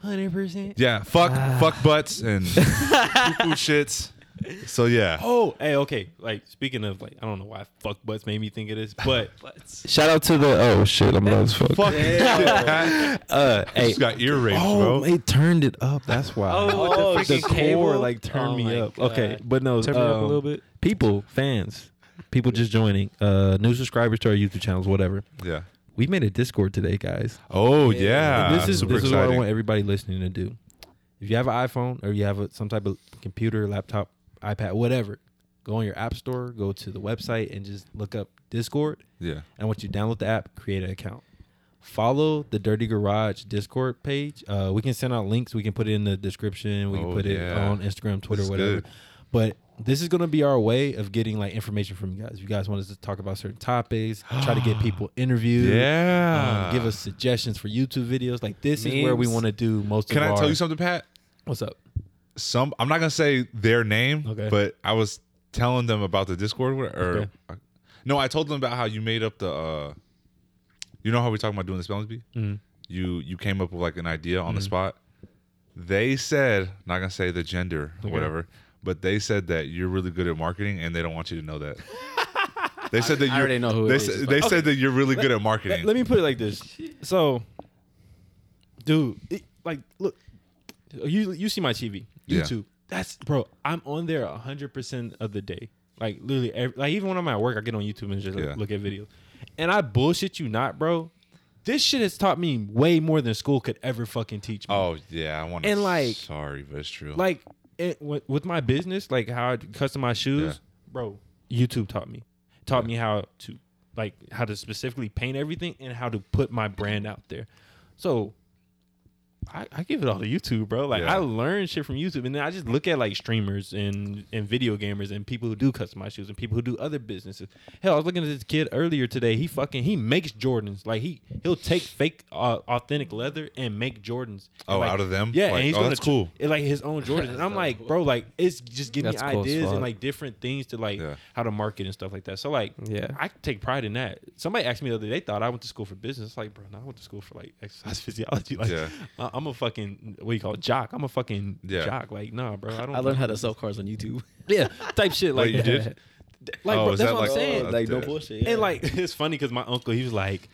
Hundred percent. yeah, fuck, Ah. fuck butts and poo shits. So yeah, Oh, hey, okay. Like speaking of like, I don't know why fuck butts made me think of this, but Shout out to the oh shit, I'm loud as fuck. fuck. Pat. Uh, You hey, just got ear raped, oh, bro. they turned it up. That's why. Oh, with the the core cable? like turned Oh me my up. Okay, but no, Turn me up a um, little bit. people, fans, people just joining, uh, new subscribers to our YouTube channels, whatever. Yeah. We made a Discord today, guys. Oh yeah. And this is Super this is what I want everybody listening to do. if you have an iPhone or you have a, some type of computer, laptop, iPad, whatever, go on your app store, go to the website, and just look up Discord. Yeah. And once you download the app, create an account. Follow the Dirty Garage Discord page. Uh, we can send out links. We can put it in the description. We can Oh, put it on Instagram, Twitter, whatever. good. But this is gonna be our way of getting like information from you guys. If you guys want us to talk about certain topics, try to get people interviewed. Yeah. Um, give us suggestions for YouTube videos. Like this is where we want to do most Can I our. tell you something, Pat? What's up? Some I'm not gonna say their name, Okay. but I was telling them about the Discord or Okay. no, I told them about how you made up the. uh You know how we talking about doing the spelling bee? Mhm. You you came up with like an idea on the spot. They said, not gonna say the gender or Okay. whatever, but they said that you're really good at marketing and they don't want you to know that. They said that you already know who it they, is. sa- It's they like- said that you're really good at Let, marketing. let me put it like this. So, dude, it, like, look, you you see my TV, Yeah. YouTube. That's bro. I'm on there hundred percent of the day. Like literally, every, like even when I'm at work, I get on YouTube and just like, Yeah. look at videos. And I bullshit you not, bro. This shit has taught me way more than school could ever fucking teach me. oh yeah, I want to. And, like- sorry, but it's true. like it, with, with my business, like how I customize shoes, Yeah. bro. YouTube taught me, taught me how to like how to specifically paint everything and how to put my brand out there. So I, I give it all to YouTube, bro. Like Yeah. I learn shit from YouTube, and then I just look at like streamers and and video gamers and people who do customized shoes and people who do other businesses. Hell, I was looking at this kid earlier today. He fucking he makes Jordans. Like he he'll take fake uh, authentic leather and make Jordans. And, Oh, like, out of them? Yeah, Like, and he's oh, gonna that's cool. it, like his own Jordans. And I'm like, bro, like it's just giving me cool ideas and like different things to like Yeah. how to market and stuff like that. So like, Yeah. I take pride in that. Somebody asked me the other day, they thought I went to school for business. Like, bro, no, I went to school for like exercise physiology. Like, Yeah. I- I'm a fucking what do you call it, jock. I'm a fucking Yeah. jock. Like, nah, bro, I don't. I learned how to sell cars on YouTube. yeah, type shit like Wait, you that. did? Like, Oh, bro, that's that what like- I'm saying. Oh, like no bullshit. Yeah. And like it's funny because my uncle, he was like,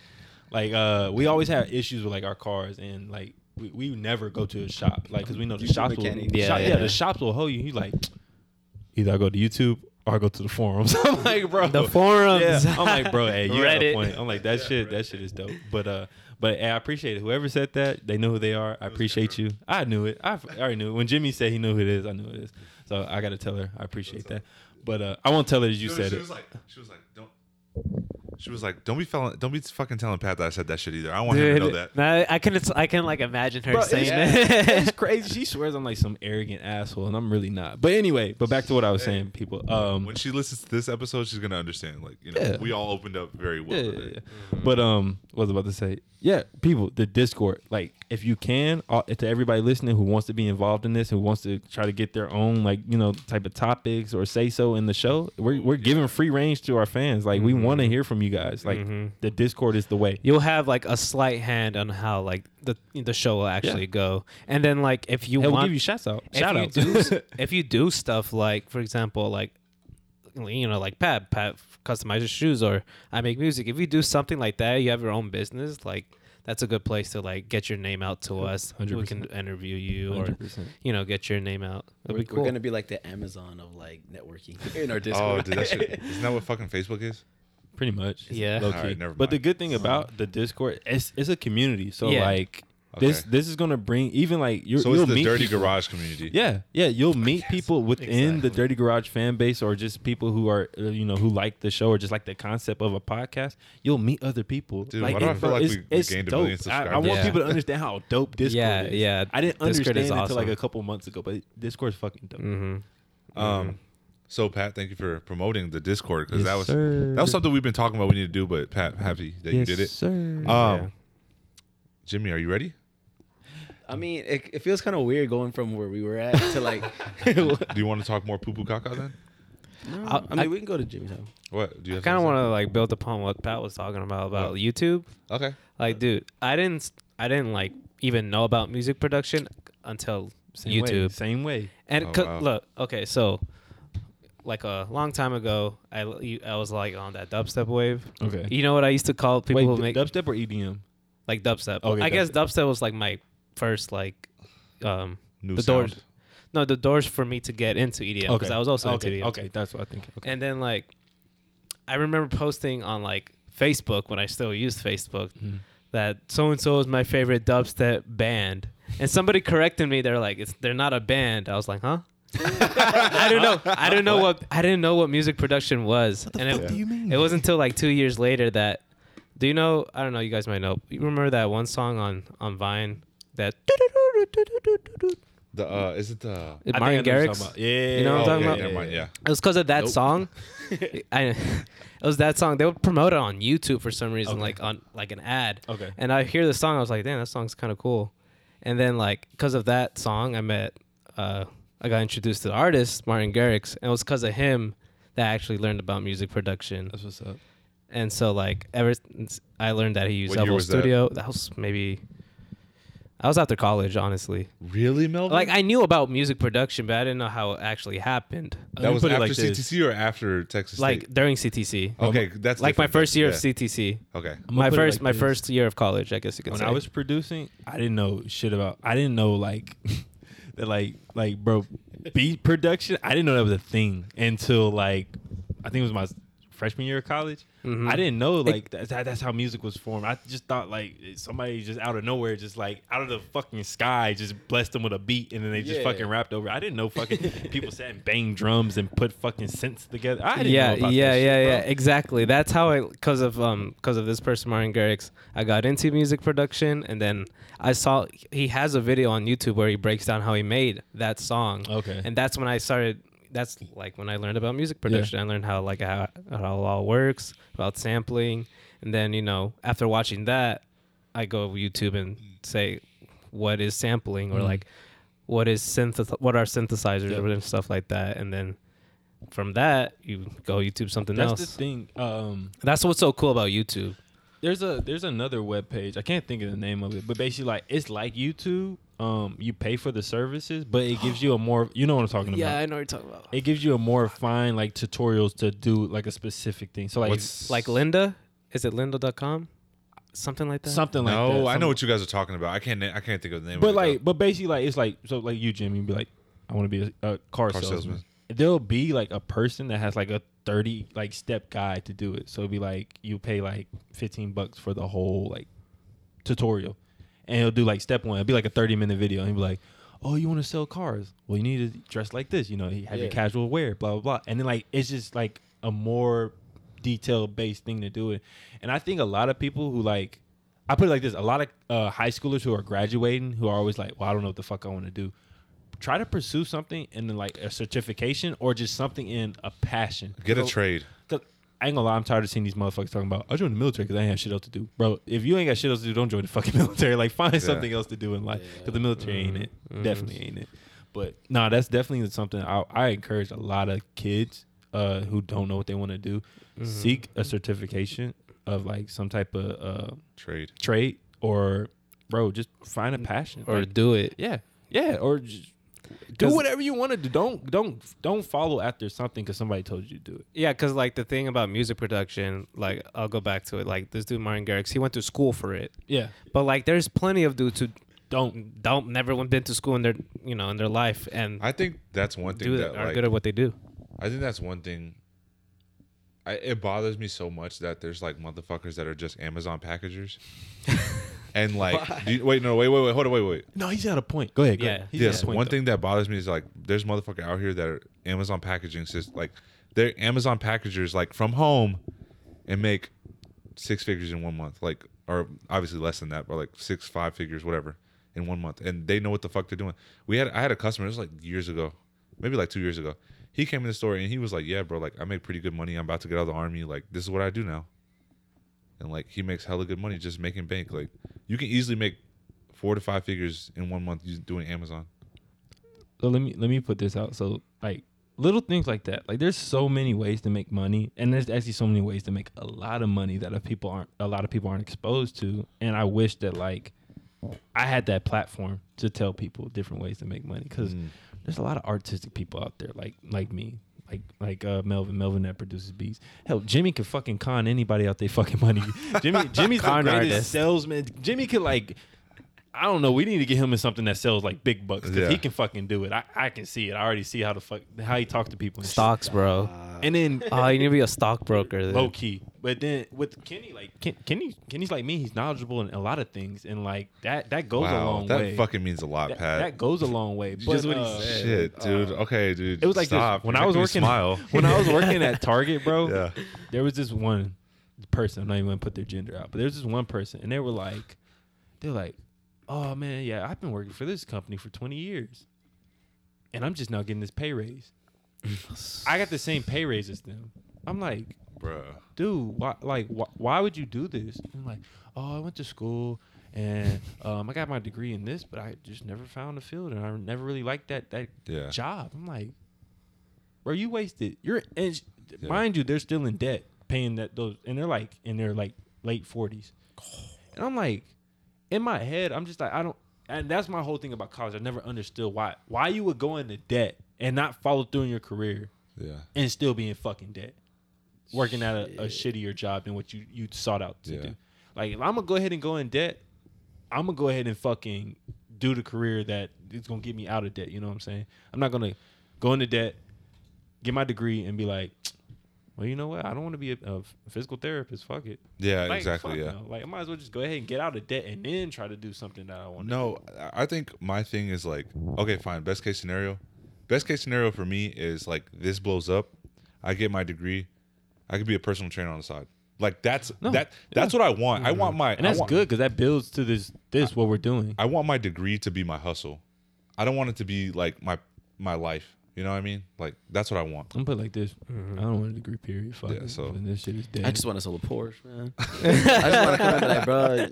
like uh, we always have issues with like our cars, and like we, we never go to a shop, like because we know the YouTube shops will, mechanic. the Yeah, shop- yeah, yeah. the shops will hold you. He's like, either I go to YouTube or I go to the forums. I'm like, bro, The forums. Yeah, I'm like, bro, hey, you got a point. I'm like, that shit, that shit is dope. But uh, but I appreciate it. Whoever said that, they know who they are. I appreciate you. I knew it. I, I already knew it. When Jimmy said he knew who it is, I knew it is. So I got to tell her. I appreciate that. But uh, I won't tell her that you she, said she it. was like, she was like, don't. She was like, "Don't be felling, don't be fucking telling Pat that I said that shit either. I don't want him to know that." Nah, I can I can like imagine her Bro, saying it's, that. it's crazy. She swears I'm like some arrogant asshole, and I'm really not. But anyway, but back to what I was saying, people. Um, When she listens to this episode, she's gonna understand. Like, you know, Yeah. we all opened up very well. yeah, today. yeah, yeah. But um, what was I about to say? Yeah, people, the Discord. Like, if you can, uh, to everybody listening who wants to be involved in this, who wants to try to get their own like you know type of topics or say so in the show, we're we're giving free range to our fans. Like, we want to hear from you guys. Like, Mhm. the Discord is the way. You'll have like a slight hand on how like the the show will actually go, and then like if you Hey, we'll give you shouts out. if Shout you out. do if you do stuff like for example like you know like pat pat customizes shoes or i make music if you do something like that you have your own business like that's a good place to like get your name out to us we 100%. can interview you or 100%. you know get your name out it'll we're, be cool we're gonna be like the Amazon of like networking in our Oh, Discord. dude, that shit, isn't that what fucking Facebook is? Pretty much. Yeah. Low Alright, key. never but the good thing about the Discord, it's it's a community. So Yeah. like this Okay. this is gonna bring even like you're, So you'll it's the meet Dirty people- Garage community. Yeah, yeah, you'll meet people within the. Dirty Garage fan base, or just people who are uh, you know who like the show or just like the concept of a podcast. You'll meet other people. Dude, why do I it- feel like it's, we- we it's gained a dope. million I, I want Yeah. people to understand how dope Discord Yeah, is. yeah. I didn't Discord understand it until like a couple months ago, but Discord's fucking dope. mm-hmm. Um. So Pat, thank you for promoting the Discord because Yes, that was sir. that was something we've been talking about. We need to do, but Pat, happy that you did it. sir. Um, Yeah. Jimmy, are you ready? I mean, it, it feels kind of weird going from where we were at to like. Do you want to talk more poo poo caca then? No, I'll- I mean, I- we can go to Jimmy's house. What do you i kind of want to like build upon what pat was talking about about What? youtube? Okay. like dude i didn't i didn't like even know about music production until Same way, youtube same way. And Oh, co- wow. look, okay, so like a long time ago, I I was like on that dubstep wave. Okay. You know what I used to call people Wait, who d- make dubstep or E EDM? like dubstep. Okay, I guess dubstep was like my first like um New The sound. doors. no the doors for me to get into EDM because I was also okay. into EDM. Okay, that's what I think. Okay. And then like I remember posting on like Facebook when I still used Facebook Mhm. that so and so is my favorite dubstep band. and somebody corrected me. They're like, it's they're not a band. I was like, huh? I don't know. I don't know what I didn't know what music production was. and it, do you mean? it wasn't until like two years later that. Do you know? I don't know. You guys might know. You remember that one song on on Vine that The uh, is it the? I think I Martin know what you're Garrix? talking about. Yeah. You know what I'm talking yeah, about? never mind, yeah. It was because of that Nope. song. I, it was that song. They would promote it on YouTube for some reason, Okay. like on like an ad. Okay. And I hear the song, I was like, damn, that song's kind of cool. And then like because of that song, I met, uh, I got introduced to the artist Martin Garrix, and it was because of him that I actually learned about music production. That's what's up. And so like ever since I learned that he used What year FL was that? Studio, that? was maybe. I was after college, honestly. Really, Melvin? Like I knew about music production, but I didn't know how it actually happened. That was after like. CTC or after Texas Like State? during CTC. Okay, that's like my first year Yeah. of CTC. Okay, I'm My first like my this. first year of college, I guess you could when say. When I was producing, I didn't know shit about. I didn't know like that, like like bro, beat production. I didn't know that was a thing until like I think it was my freshman year of college. Mhm. I didn't know like that, that- that's how music was formed. I just thought like somebody just out of nowhere, just like out of the fucking sky, just blessed them with a beat and then they just Yeah. fucking rapped over. it. I didn't know fucking people sat and banged drums and put fucking synths together. I didn't yeah, know about yeah, yeah, shit, yeah. Exactly. That's how I, because of um, because of this person, Martin Garrix, I got into music production, and then I saw he has a video on YouTube where he breaks down how he made that song. Okay. And that's when I started. That's like when I learned about music production. I learned how like how, how it all works about sampling, and then you know after watching that, I go YouTube and say, what is sampling or Mm. like what is synth what are synthesizers Yep. and stuff like that, and then from that you go YouTube something That's else. the thing. Um, That's what's so cool about YouTube. there's a there's another web page. I can't think of the name of it, but basically like it's like YouTube. Um, you pay for the services, but it gives you a more you know what I'm talking about. Yeah, I know what you're talking about. It gives you a more fine like tutorials to do like a specific thing. So like What's Like Lynda, is it Lynda.com? Something like that. something like that. no, I know Some- what you guys are talking about. I can't. na- I can't think of the name. But of it, like, though. but basically like it's like so like you Jimmy be like I want to be a, a car, Car salesman. salesman. There'll be like a person that has like a 30 like step guide to do it. So it'll be like you pay like 15 bucks for the whole like tutorial. And he'll do like step one. It'll be like a 30 minute video. And he'll be like, Oh, you want to sell cars? Well, you need to dress like this. You know, you have your casual wear, blah, blah, blah. And then like it's just like a more detail based thing to do it. And I think a lot of people who like I put it like this: a lot of uh, high schoolers who are graduating, who are always like, "Well, I don't know what the fuck I want to do." Try to pursue something in like a certification or just something in a passion. get a So- trade. Cause I ain't gonna lie, I'm tired of seeing these motherfuckers talking about I joined the military because I ain't have shit else to do, bro. If you ain't got shit else to do, don't join the fucking military. Like find something else to do in life because the military ain't it. Definitely ain't it. But no, that's definitely something I, I encourage a lot of kids uh, who don't know what they want to do. Seek a certification of like some type of uh, Trade. trade or bro, just find a passion or Like, do it. yeah, yeah, or just do 'Cause- whatever you want to do. Don't don't don't follow after something because somebody told you to do it. Yeah, because like the thing about music production, like I'll go back to it. Like this dude Martin Garrix, he went to school for it, Yeah, but like there's plenty of dudes who don't don't never went been to school in their you know in their life and I think that's one thing do that that are like, good at what they do. I think that's one thing. I, it bothers me so much that there's like motherfuckers that are just Amazon packagers, and like, do you, wait, no, wait, wait, wait, hold on, wait, wait. No, he's got a point. Go ahead. Go Yeah. ahead. He's Yes, got a point, one though. thing that bothers me is like, there's motherfucker out here that are Amazon packaging says like they're Amazon packagers like from home, and make six figures in one month, like or obviously less than that, but like six, five figures, whatever, in one month, and they know what the fuck they're doing. We had I had a customer, it was like years ago, maybe like two years ago. He came in the store and he was like, "Yeah, bro, like I make pretty good money. I'm about to get out of the army. Like this is what I do now." And like he makes hella good money just making bank. Like you can easily make four to five figures in one month doing Amazon. So let me let me put this out. So like little things like that. Like there's so many ways to make money, and there's actually so many ways to make a lot of money that a people aren't a lot of people aren't exposed to. And I wish that like I had that platform to tell people different ways to make money because Mm. there's a lot of artistic people out there like like me. Like like uh, Melvin Melvin that produces beats. Hell, Jimmy could fucking con anybody out their fucking money. Jimmy Jimmy's the Con greatest artist. salesman. Jimmy could like I don't know. We need to get him in something that sells like big bucks because Yeah. he can fucking do it. I, I can see it. I already see how the fuck how he talks to people. And shit. Stocks, bro. and then Oh, you need to be a stockbroker. Then. low key. But then with Kenny, like Ken, Kenny, Kenny's like me. He's knowledgeable in a lot of things, and like that that goes a long that way. That fucking means a lot, that, Pat. that goes a long way. But, Just what he uh, said. Shit, dude. okay, dude. It was like this. when I was working. smile. When I was working at Target, bro. Yeah. There was this one person. I'm not even gonna put their gender out, but there was this one person, and they were like, they were like, "Oh man, yeah, I've been working for this company for 20 years, and I'm just now getting this pay raise. I got the same pay raise as them. I'm like, Bruh. dude, why, like, why, why would you do this? And I'm like, oh, I went to school and um, I got my degree in this, but I just never found a field, and I never really liked that that Yeah. job. I'm like, bro, you wasted. You're and Yeah. mind you, they're still in debt paying that those, and they're like in their like late forties, and I'm like, in my head, I'm just like, I don't. And that's my whole thing about college. I never understood why why you would go into debt and not follow through in your career Yeah. and still be in fucking debt, working at a, a shittier job than what you you sought out to Yeah. do. Like if I'm gonna go ahead and go in debt, I'm gonna go ahead and fucking do the career that is gonna get me out of debt. You know what I'm saying? I'm not gonna go into debt, get my degree, and be like, well, you know what? I don't want to be a, a physical therapist. Fuck it. Yeah, Like, exactly. Yeah. no. Like I might as well just go ahead and get out of debt and then try to do something that I want. To do. No, I I think my thing is like, okay, fine. Best case scenario. Best case scenario for me is like this blows up. I get my degree. I could be a personal trainer on the side. Like that's No, that that's what I want. I want mm-hmm. my and that's want, good because that builds to this this what we're doing. I want my degree to be my hustle. I don't want it to be like my my life. You know what I mean? Like that's what I want. I'm put like this. Mm-hmm. I don't want a degree. Period. Fuck Yeah, it. so- And this shit is dead. I just want to sell a Porsche, man. I just want to come and be like, bro,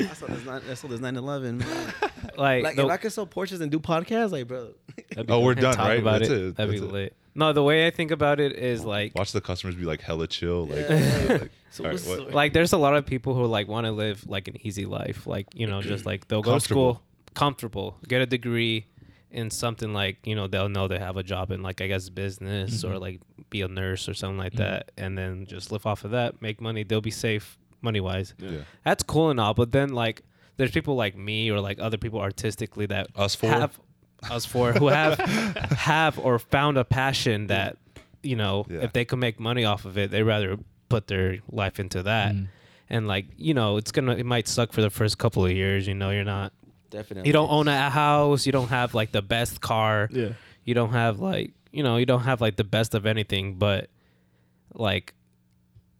I sold this, nine, I sold this 911, man. Like, Like, the- if I could sell Porsches and do podcasts, like, bro. That'd be Oh, we're done, right? about That's it. it. That'd That's be it. lit. No, the way I think about it is like, Watch the customers be like hella chill. Like, Yeah. like, So all right, what's what- like there's a lot of people who like want to live like an easy life like you know just like they'll go to school comfortable get a degree in something like you know they'll know they have a job in like i guess business or mm-hmm. like be a nurse or something like mm-hmm. that and then just live off of that make money they'll be safe money wise yeah. that's cool and all but then like there's people like me or like other people artistically that Us four? have us four who have have or found a passion that you know Yeah. if they can make money off of it they rather put their life into that mm. and like you know it's gonna it might suck for the first couple of years you know you're not Definitely. you don't own a house you don't have like the best car Yeah. you don't have like you know you don't have like the best of anything but like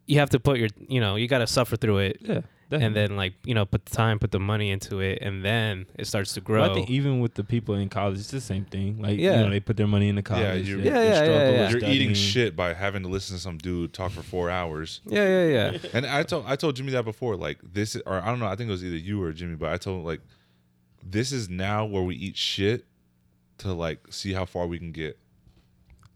you have to put your you know you got to suffer through it Yeah. and then like you know put the time put the money into it and then it starts to grow Well, I think even with the people in college, it's the same thing. Like, Yeah. you know, they put their money into college. you- they- Yeah, they yeah, struggle yeah, with yeah. You're eating shit by having to listen to some dude talk for four hours. yeah yeah yeah And I told I told Jimmy that before. Like this, or I don't know. I think it was either you or Jimmy, but I told him, like, this is now where we eat shit to like see how far we can get.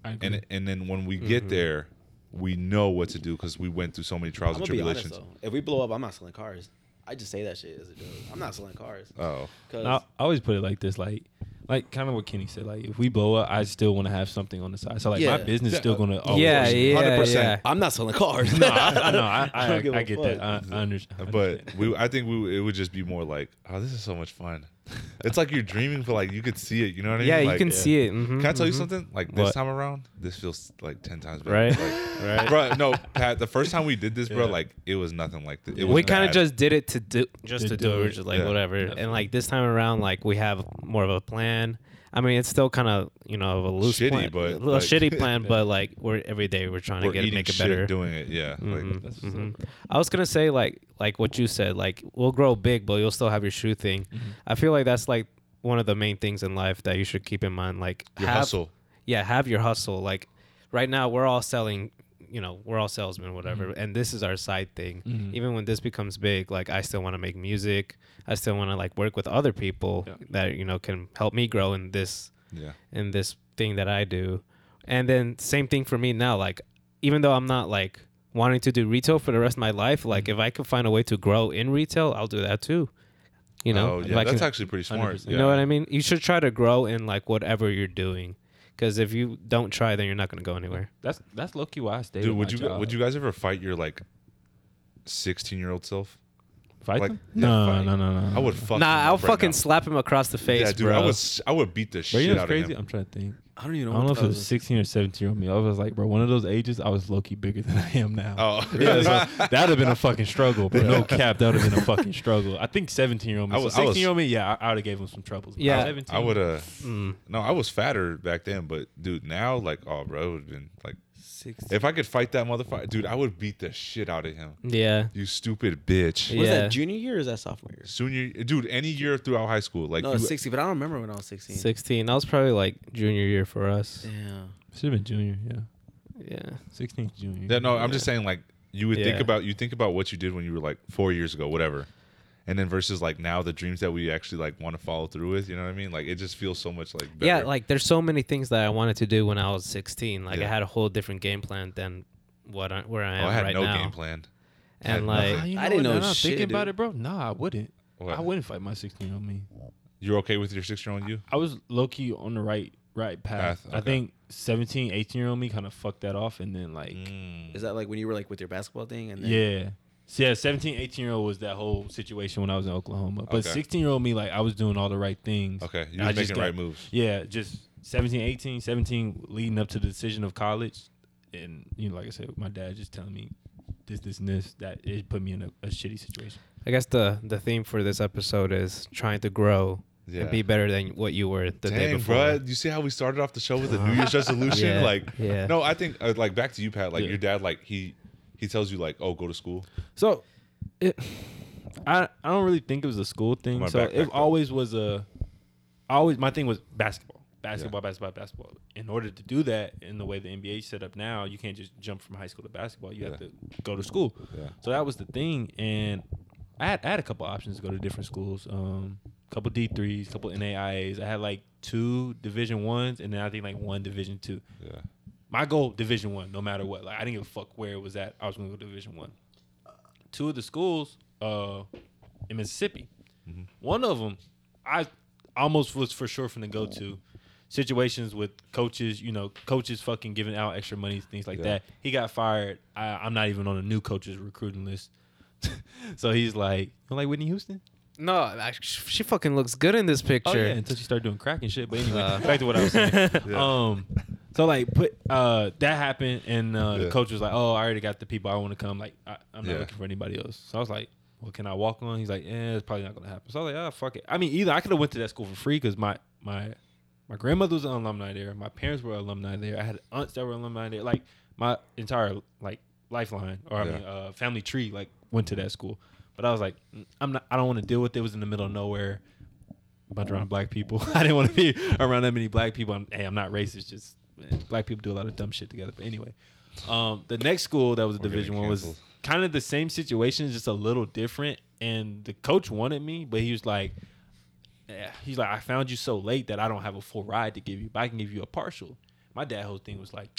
I agree. And and then when we Mm-hmm. get there, we know what to do because we went through so many trials I'm and gonna be honest tribulations. If we blow up, I'm not selling cars. I just say that shit as a joke. I'm not selling cars. Oh, Cause I, I always put it like this, like, like kind of what Kenny said. Like, if we blow up, I still want to have something on the side. So like, my business is still gonna. always- yeah yeah 100%. yeah I'm not selling cars. No, I, I know. I, I, don't give I, a get fuck. that. I, I understand. but we I think we it would just be more like, oh, this is so much fun. It's like you're dreaming, but like you could see it. You know what I mean? yeah you Like, can see it mhm, Can I tell you mhm. something? Like this What? time around, this feels like ten times better. Right. Like, right bro, no, Pat. The first time we did this, bro, Yeah. like it was nothing like this. It was we kind of bad. just did it to do just To to, do do it. It. just like Yeah. whatever. Definitely. And like this time around, like we have more of a plan. I mean, it's still kind of you know of a loose Shitty, plan, but, a little like- shitty plan, but like we're every day we're trying we're to get it, make it better. doing it. Yeah, Mhm, like That's what's mhm. I was gonna say like like what you said, like we'll grow big, but you'll still have your shoe thing. Mm-hmm. I feel like that's like one of the main things in life that you should keep in mind. Like your have, hustle. yeah, have your hustle. Like right now, we're all selling. You know, we're all salesmen, whatever, and this is our side thing. Mhm. Even when this becomes big, like I still want to make music. I still want to like work with other people Yeah. that you know can help me grow in this Yeah, in this thing that I do. And then same thing for me now. Like even though I'm not like wanting to do retail for the rest of my life, like if I can find a way to grow in retail, I'll do that too. You know, oh yeah, that's can- actually pretty smart. Yeah. you know what I mean? You should try to grow in like whatever you're doing. Because if you don't try, then you're not going to go anywhere. That's that's low key why I stayed. Dude, would you job. would you guys ever fight your like sixteen year old self? Fight Like, them? yeah, No, fight. no, no, no. I would fuck. Nah, I'll right fucking now. slap him across the face, Yeah, dude, bro. I would. I would beat the Bro, shit you know out what's of crazy? him. I'm trying to think. I don't even know. I don't know if it was was. 16 or 17 year old me. I was like, bro, one of those ages, I was low key bigger than I am now. Oh, Yeah, so that would have been a fucking struggle, bro. No cap, that would have been a fucking struggle. I think 17 year old me. I was- I was- 16 year old me, yeah, I, I would have gave him some troubles. Yeah. 17, I would have. Mm. No, I was fatter back then, but dude, now like, oh, bro, it would have been like, Six. if I could fight that motherfucker, dude, I would beat the shit out of him. Yeah. You stupid bitch. Yeah. Was that junior year or is that sophomore year? Senior, dude, any year throughout high school, like, no, you, it's 60, but I don't remember when I was 16. 16. That was probably like junior year for us. Yeah. Should have been junior, yeah. Yeah. 16 junior. Yeah, no, I'm just saying like you would think Yeah. about you think about what you did when you were like four years ago, whatever, and then versus like now the dreams that we actually like want to follow through with. You know what I mean? Like it just feels so much like better. Yeah, like there's so many things that I wanted to do when I was 16. Like I had a whole different game plan than what I, where I am oh, I had right no now. game plan. I And had like, nothing. I didn't know now I'm shit, Thinking about it, bro. Nah, I wouldn't. What? I wouldn't fight my 16 year old me. You're okay with your 16 year old you? I was low key on the right right path. Path, I think 17, 18 year old me kind of fucked that off, and then like Mm. Is that like when you were like with your basketball thing? And then, yeah. So yeah, 17, 18 year old was that whole situation when I was in Oklahoma. But Okay. 16 year old me, like I was doing all the right things. Okay, you I were just making got- right moves. Yeah, just 17, 18, 17 leading up to the decision of college. And, you know, like I said, my dad just telling me this, this, and this, that it put me in a, a shitty situation. I guess the the theme for this episode is trying to grow Yeah. and be better than what you were the day Dang, before. bro! You see how we started off the show with a New Year's resolution? Yeah, Like, yeah. no, I think uh, like back to you, Pat. Like Yeah. your dad, like he he tells you like, oh, go to school. So, it, I I don't really think it was a school thing. My so it always was a, always my thing was basketball, basketball, basketball, basketball. In order to do that, in the way the NBA set up now, you can't just jump from high school to basketball. You have to go to school. Yeah. So that was the thing, and I had I had a couple options to go to different schools. Um, couple D threes, couple NAIAs. I had like two Division ones, and then I think like one Division two Yeah. My goal division one no matter what like i didn't give a fuck where it was at i was gonna go division one two of the schools uh in mississippi one of them i almost was for sure finna go to situations with coaches you know coaches fucking giving out extra money things like Yeah. that he got fired I, i'm not even on a new coaches recruiting list so he's like you like whitney houston No, I, she fucking looks good in this picture. Oh picture. yeah, until she started doing crack and shit. But anyway, Uh. back to what I was saying. Yeah. Um, so like put uh that happened, and uh, the coach was like, "Oh, I already got the people I want to come. Like, I, I'm not Yeah. looking for anybody else." So I was like, "Well, can I walk on?" He's like, "Yeah, it's probably not gonna happen." So I was like, "Oh, fuck it." I mean, either I could have went to that school for free because my my my grandmother was an alumni there, my parents were alumni there, I had aunts that were alumni there. Like my entire like lifeline or I Yeah. mean uh, family tree like went to that school. But I was like, "Mm, I'm not. I don't want to deal with it. It was in the middle of nowhere a bunch around black people. I didn't want to be around that many black people. I'm, hey, I'm not racist. Just black people do a lot of dumb shit together. But anyway, um, the next school that was a We're Division One was kind of the same situation, just a little different. And the coach wanted me, but he was like, yeah, he's like, I found you so late that I don't have a full ride to give you, but I can give you a partial. My dad whole thing was like,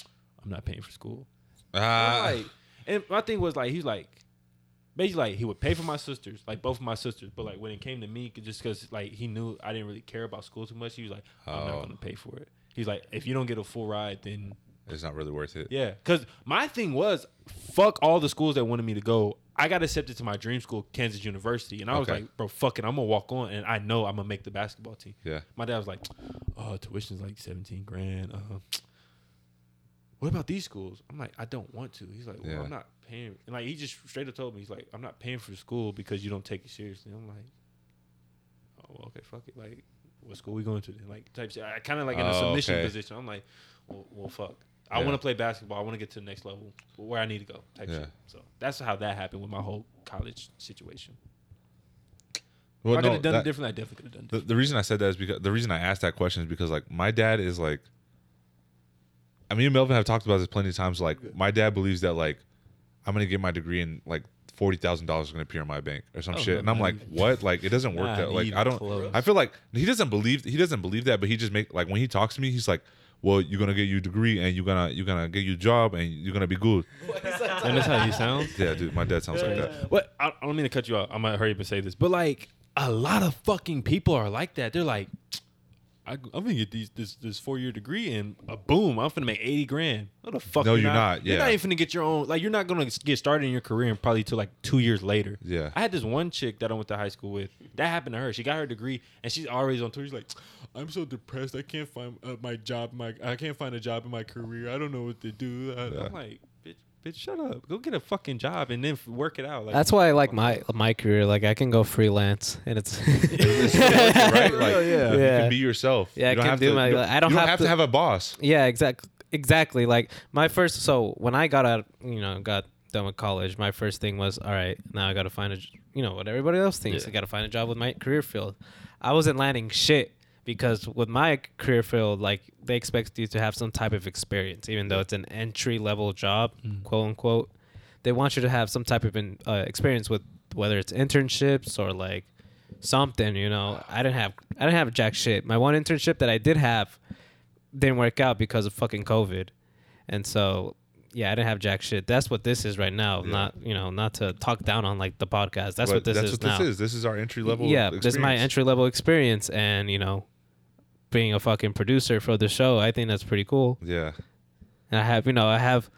I'm not paying for school. I'm Ah, like, and my thing was like, he's like, basically like he would pay for my sisters, like both of my sisters, but like when it came to me, just because like he knew I didn't really care about school too much, he was like, I'm Oh. not gonna pay for it. He's like, if you don't get a full ride, then it's not really worth it. yeah. Because my thing was, fuck all the schools that wanted me to go. I got accepted to my dream school, Kansas University, and I was Okay. like, bro, fuck it, I'm gonna walk on, and I know I'm gonna make the basketball team. Yeah. My dad was like, "Oh, tuition's like seventeen grand. Uh, what about these schools?" I'm like, "I don't want to." He's like, "Well, Yeah. I'm not paying." And like, he just straight up told me, "He's like, I'm not paying for school because you don't take it seriously." I'm like, "Oh, well, okay, fuck it. Like, what school we going to?" Then? Like, type shit. I kind of like in a Oh, submission okay. position. I'm like, "Well, well fuck." I Yeah. want to play basketball. I want to get to the next level where I need to go. Type Yeah. shit. So that's how that happened with my whole college situation. Well, if I could no, have done that- it differently, I definitely could have done it. the, the reason I said that is because the reason I asked that question is because like my dad is like I mean Melvin have talked about this plenty of times like my dad believes that like I'm gonna get my degree and like forty thousand dollars is gonna appear in my bank or some Oh, shit and I'm like what like it doesn't work Not that like I don't close. I feel like he doesn't believe he doesn't believe that but he just make like when he talks to me he's like well you're gonna get your degree and you're gonna you're gonna get your job and you're gonna be good and that's how he sounds. yeah dude my dad sounds like that What I, I don't mean to cut you off. I'm gonna hurry up and say this, but like a lot of fucking people are like that. They're like, I, I'm gonna get these this this four year degree and a boom, I'm finna make eighty grand. What the fuck? No, you're not, You're not even finna get your own. Like you're not gonna get started in your career and probably till like two years later. Yeah. I had this one chick that I went to high school with. That happened to her. She got her degree and she's always on tour. She's like, I'm so depressed. I can't find uh, my job. My I can't find a job in my career. I don't know what to do. I, Yeah. I'm like, bitch, bitch, shut up. Go get a fucking job and then f- work it out. Like That's why I like my my career. Like I can go freelance, and it's right? Like, yeah. you Yeah. can be yourself. Yeah, I You don't can have do to, my- you I don't you have have to to- have a boss. Yeah, exactly. Exactly. Like my first. So when I got out, you know, got done with college, my first thing was, all right, now I got to find a, you know, what everybody else thinks. Yeah. I got to find a job with my career field. I wasn't landing shit because with my career field, like they expect you to have some type of experience, even though it's an entry level job, quote unquote. They want you to have some type of in, uh, experience with whether it's internships or like something. You know, I didn't have I didn't have jack shit. My one internship that I did have didn't work out because of fucking COVID. And so, yeah, I didn't have jack shit. That's what this is right now. Yeah. Not, you know, not to talk down on like the podcast. That's But what this that's is what now. this is. This is our entry level. yeah, this is my entry level experience. And, you know, being a fucking producer for the show, I think that's pretty cool. Yeah, And I have, you know, I have.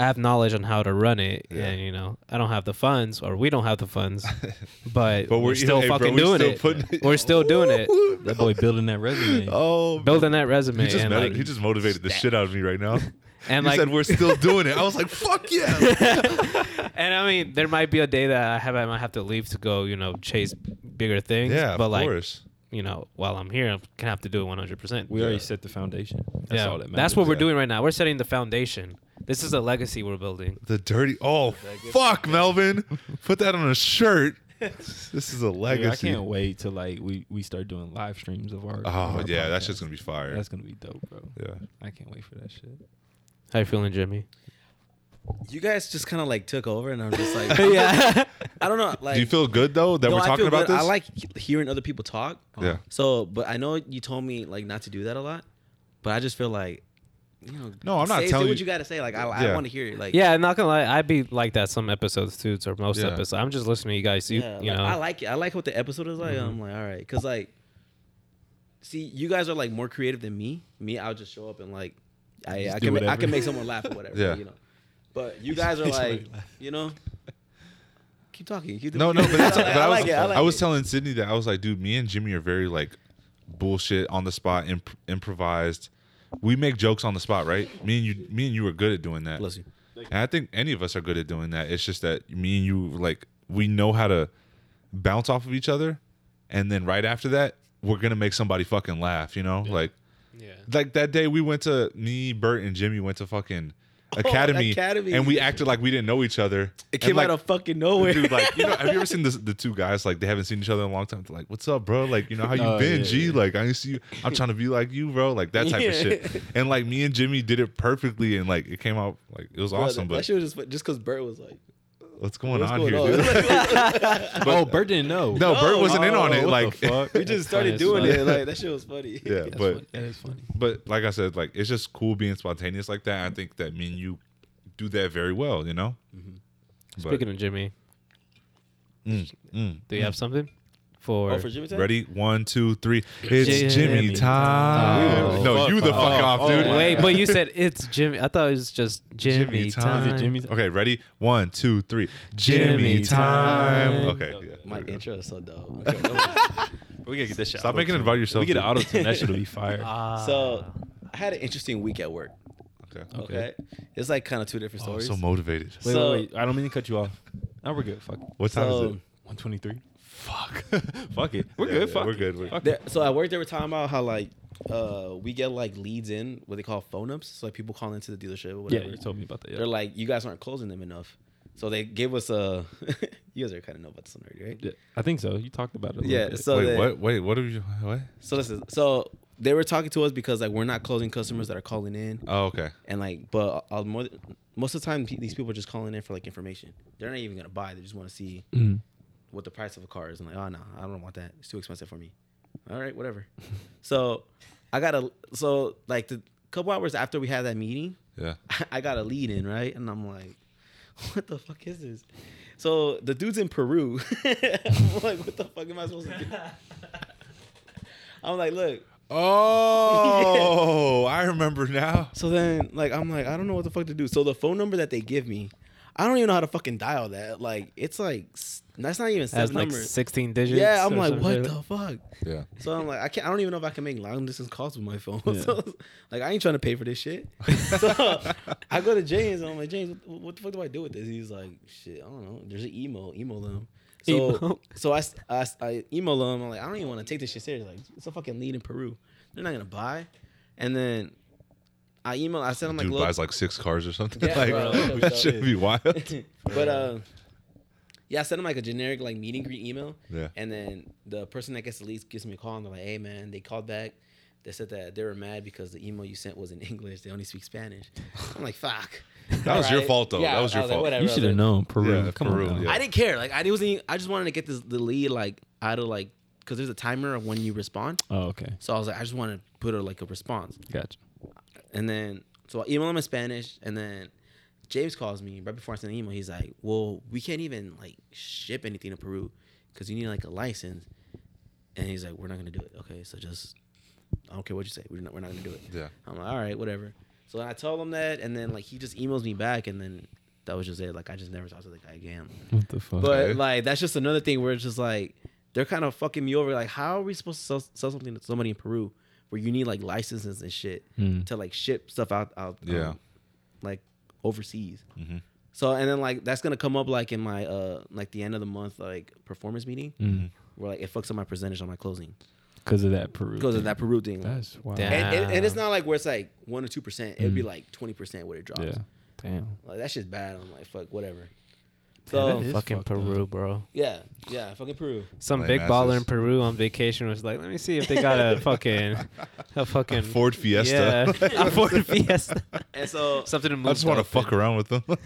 I have knowledge on how to run it, Yeah. and you know, I don't have the funds, or we don't have the funds, but, but we're, we're, still hey, bro, fucking we're doing still it. it- We're still doing it, that boy building that resume. Oh, building that resume, he just and like, he just motivated the shit out of me right now. and he like, said we're still doing it. I was like, fuck yeah. and I mean, there might be a day that I have I might have to leave to go, you know, chase bigger things. yeah, but of like, course. You know, while I'm here, I'm gonna have to do it 100. percent We already set the foundation. That's Yeah, all that matters. that's what we're doing right now. We're setting the foundation. This is a legacy we're building. The dirty. Oh, fuck, Melvin. Put that on a shirt. This is a Dude, I can't wait till like we, we start doing live streams of our. of oh our yeah, that's podcast. just gonna be fire. That's gonna be dope, bro. yeah. I can't wait for that shit. How you feeling, Jimmy? You guys just kind of like took over, and I'm just like, yeah. I don't know. Like, Do you feel good though that no, we're talking about good. this? I like hearing other people talk. Yeah. So, but I know you told me like not to do that a lot, but I just feel like, you know, No, I'm not say, telling say what you- you got to say. Like, I, I want to hear it. Like, Yeah, I'm not gonna lie. I'd be like that some episodes too, or most Yeah. episodes. I'm just listening to you guys. You, yeah, you like, know, I like it. I like what the episode is like. Mm-hmm. I'm like, all right, because like, see, you guys are like more creative than me. Me, I'll just show up and like, I, I can ma- I can make someone laugh or whatever. Yeah. you know. But you guys are like, you know, keep talking. Keep No, no, but that's. I but I was, like it. I, like I was it. telling Sydney that I was like, dude, me and Jimmy are very like bullshit on the spot, imp- improvised. We make jokes on the spot, right? Me and you, me and you are good at doing that. Bless you. And I think any of us are good at doing that. It's just that me and you, like, we know how to bounce off of each other, and then right after that, we're gonna make somebody fucking laugh. You know, like, yeah. like that day we went to me, Bert, and Jimmy went to fucking Oh, academy, Oh, Academy. and we acted like we didn't know each other. It And, came like, out of fucking nowhere. Dude, like, you know, have you ever seen this, the two guys like they haven't seen each other in a long time? They're like, "What's up, bro? Like, you know how you Oh, been, yeah, G? yeah. Like, I see you. I'm trying to be like you, bro. Like that type of shit." And like me and Jimmy did it perfectly, and like it came out like it was Bro, awesome. That, that shit was just just because Bert was like, what's going what's on going here, on? dude? oh, Bert didn't know. no, Bert wasn't in on Oh, it. Like, we just started doing funny. it. Like that shit was funny. yeah, That's but funny. That is funny. but like I said, like it's just cool being spontaneous like that. I think that me and you do that very well. You know. But- Speaking of Jimmy, Mm, mm, do you have something for? Oh, for Jimmy time? Ready? One, two, three. It's Jimmy Jimmy time. Oh. no, you the fuck Oh, off, oh, dude. Wait, but you said it's Jimmy. I thought it was just Jimmy, Jimmy time. time. Is it Jimmy? Okay, ready? One, two, three. Jimmy Jimmy time. time. Okay. yeah, My there we go. intro is so dope. We gotta get this shit. Stop making it about yourself. We get an dude. auto tune. That shit'll be fire. Ah. so I had an interesting week at work. Okay. Okay, it's like kind of two different Oh, I'm stories. so motivated. Wait, So- wait, wait. I don't mean to cut you off. Now we're good. Fuck. What time So- is it? 123. Fuck. Fuck it. We're Yeah, good. yeah, Fuck we're it. good, we're- Fuck There- it. so at work, they were talking about how like uh we get like leads in what they call phone ups. So like people call into the dealership or Yeah, whatever. you told me about that. They're like, you guys aren't closing them enough. So they gave us a. you guys are kind of know about this already, right? Yeah, I think so. You talked about it. A Yeah. bit. So Wait, they, what? Wait, what are you? What? So listen. So they were talking to us because like we're not closing customers that are calling in, Oh, okay. and like, but uh, more, most of the time these people are just calling in for like information. They're not even gonna buy. They just want to see Mhm. What the price of a car is. And like, oh no, I don't want that. It's too expensive for me. All right, whatever. so I got a so like the couple hours after we had that meeting, Yeah. I got a lead in right, and I'm like, what the fuck is this? So the dude's in Peru. I'm like, what the fuck am I supposed to do? I'm like, look, Oh, I remember now. So then, like, I'm like, I don't know what the fuck to do. So the phone number that they give me, I don't even know how to fucking dial that. Like, it's like that's not even seven like numbers. 16 digits. Yeah, I'm like, what the fuck? Yeah. So I'm like, I can't. I don't even know if I can make long distance calls with my phone. Yeah. so, like, I ain't trying to pay for this shit. so I go to James and I'm like, James, what, what the fuck do I do with this? He's like, shit, I don't know. There's an email. Email them. So, Email. so I, s- I, s- I email them. I'm like, I don't even want to take this shit serious. Like, it's a fucking lead in Peru. They're not gonna buy. And then I email. I said, I'm like, Dude look, buys like six cars or something. Yeah, like bro. that should be wild. but uh, yeah, I sent them like a generic like meet and greet email. Yeah. And then the person that gets the leads gives me a call and they're like, "Hey man, they called back. They said that they were mad because the email you sent was in English. They only speak Spanish." I'm like, "Fuck." That was your fault, though. Yeah, That was your I like, fault. "Whatever." You should have known Peru. Yeah, Come Peru, on. yeah. I didn't care. Like I wasn't. I just wanted to get this the lead like out of like because there's a timer of when you respond. Oh, okay. So I was like, I just want to put a like a response. Gotcha. And then so I email him in Spanish, and then James calls me right before I send the email. He's like, "Well, we can't even like ship anything to Peru because you need like a license." And he's like, "We're not gonna do it." Okay, so just I don't care what you say. We're not. We're not gonna do it. Yeah. I'm like, all right, whatever. So I told him that, and then like he just emails me back, and then that was just it. Like I just never talked to the guy again. What the fuck? But like that's just another thing where it's just like they're kind of fucking me over. Like, how are we supposed to sell, sell something to somebody in Peru where you need like licenses and shit Mm. to like ship stuff out out um, Yeah. like overseas. Mhm. So and then like that's gonna come up like in my uh like the end of the month like performance meeting Mm. where like it fucks up my percentage on my closing Because of that Peru. because of that Peru thing. That's wild. Damn. and, and, and it's not like where it's like one or two percent. It'd be Mm. like twenty percent where it drops. Yeah. Damn. Like that shit's bad. I'm like fuck whatever. That So is fucking fucked Peru, bro. yeah, yeah, fucking Peru. Some Lame big baller in. Peru on vacation was like, let me see if they got a fucking, a fucking Ford Fiesta. Yeah, a Ford Fiesta. And so Something to move. I just want to fuck around with them.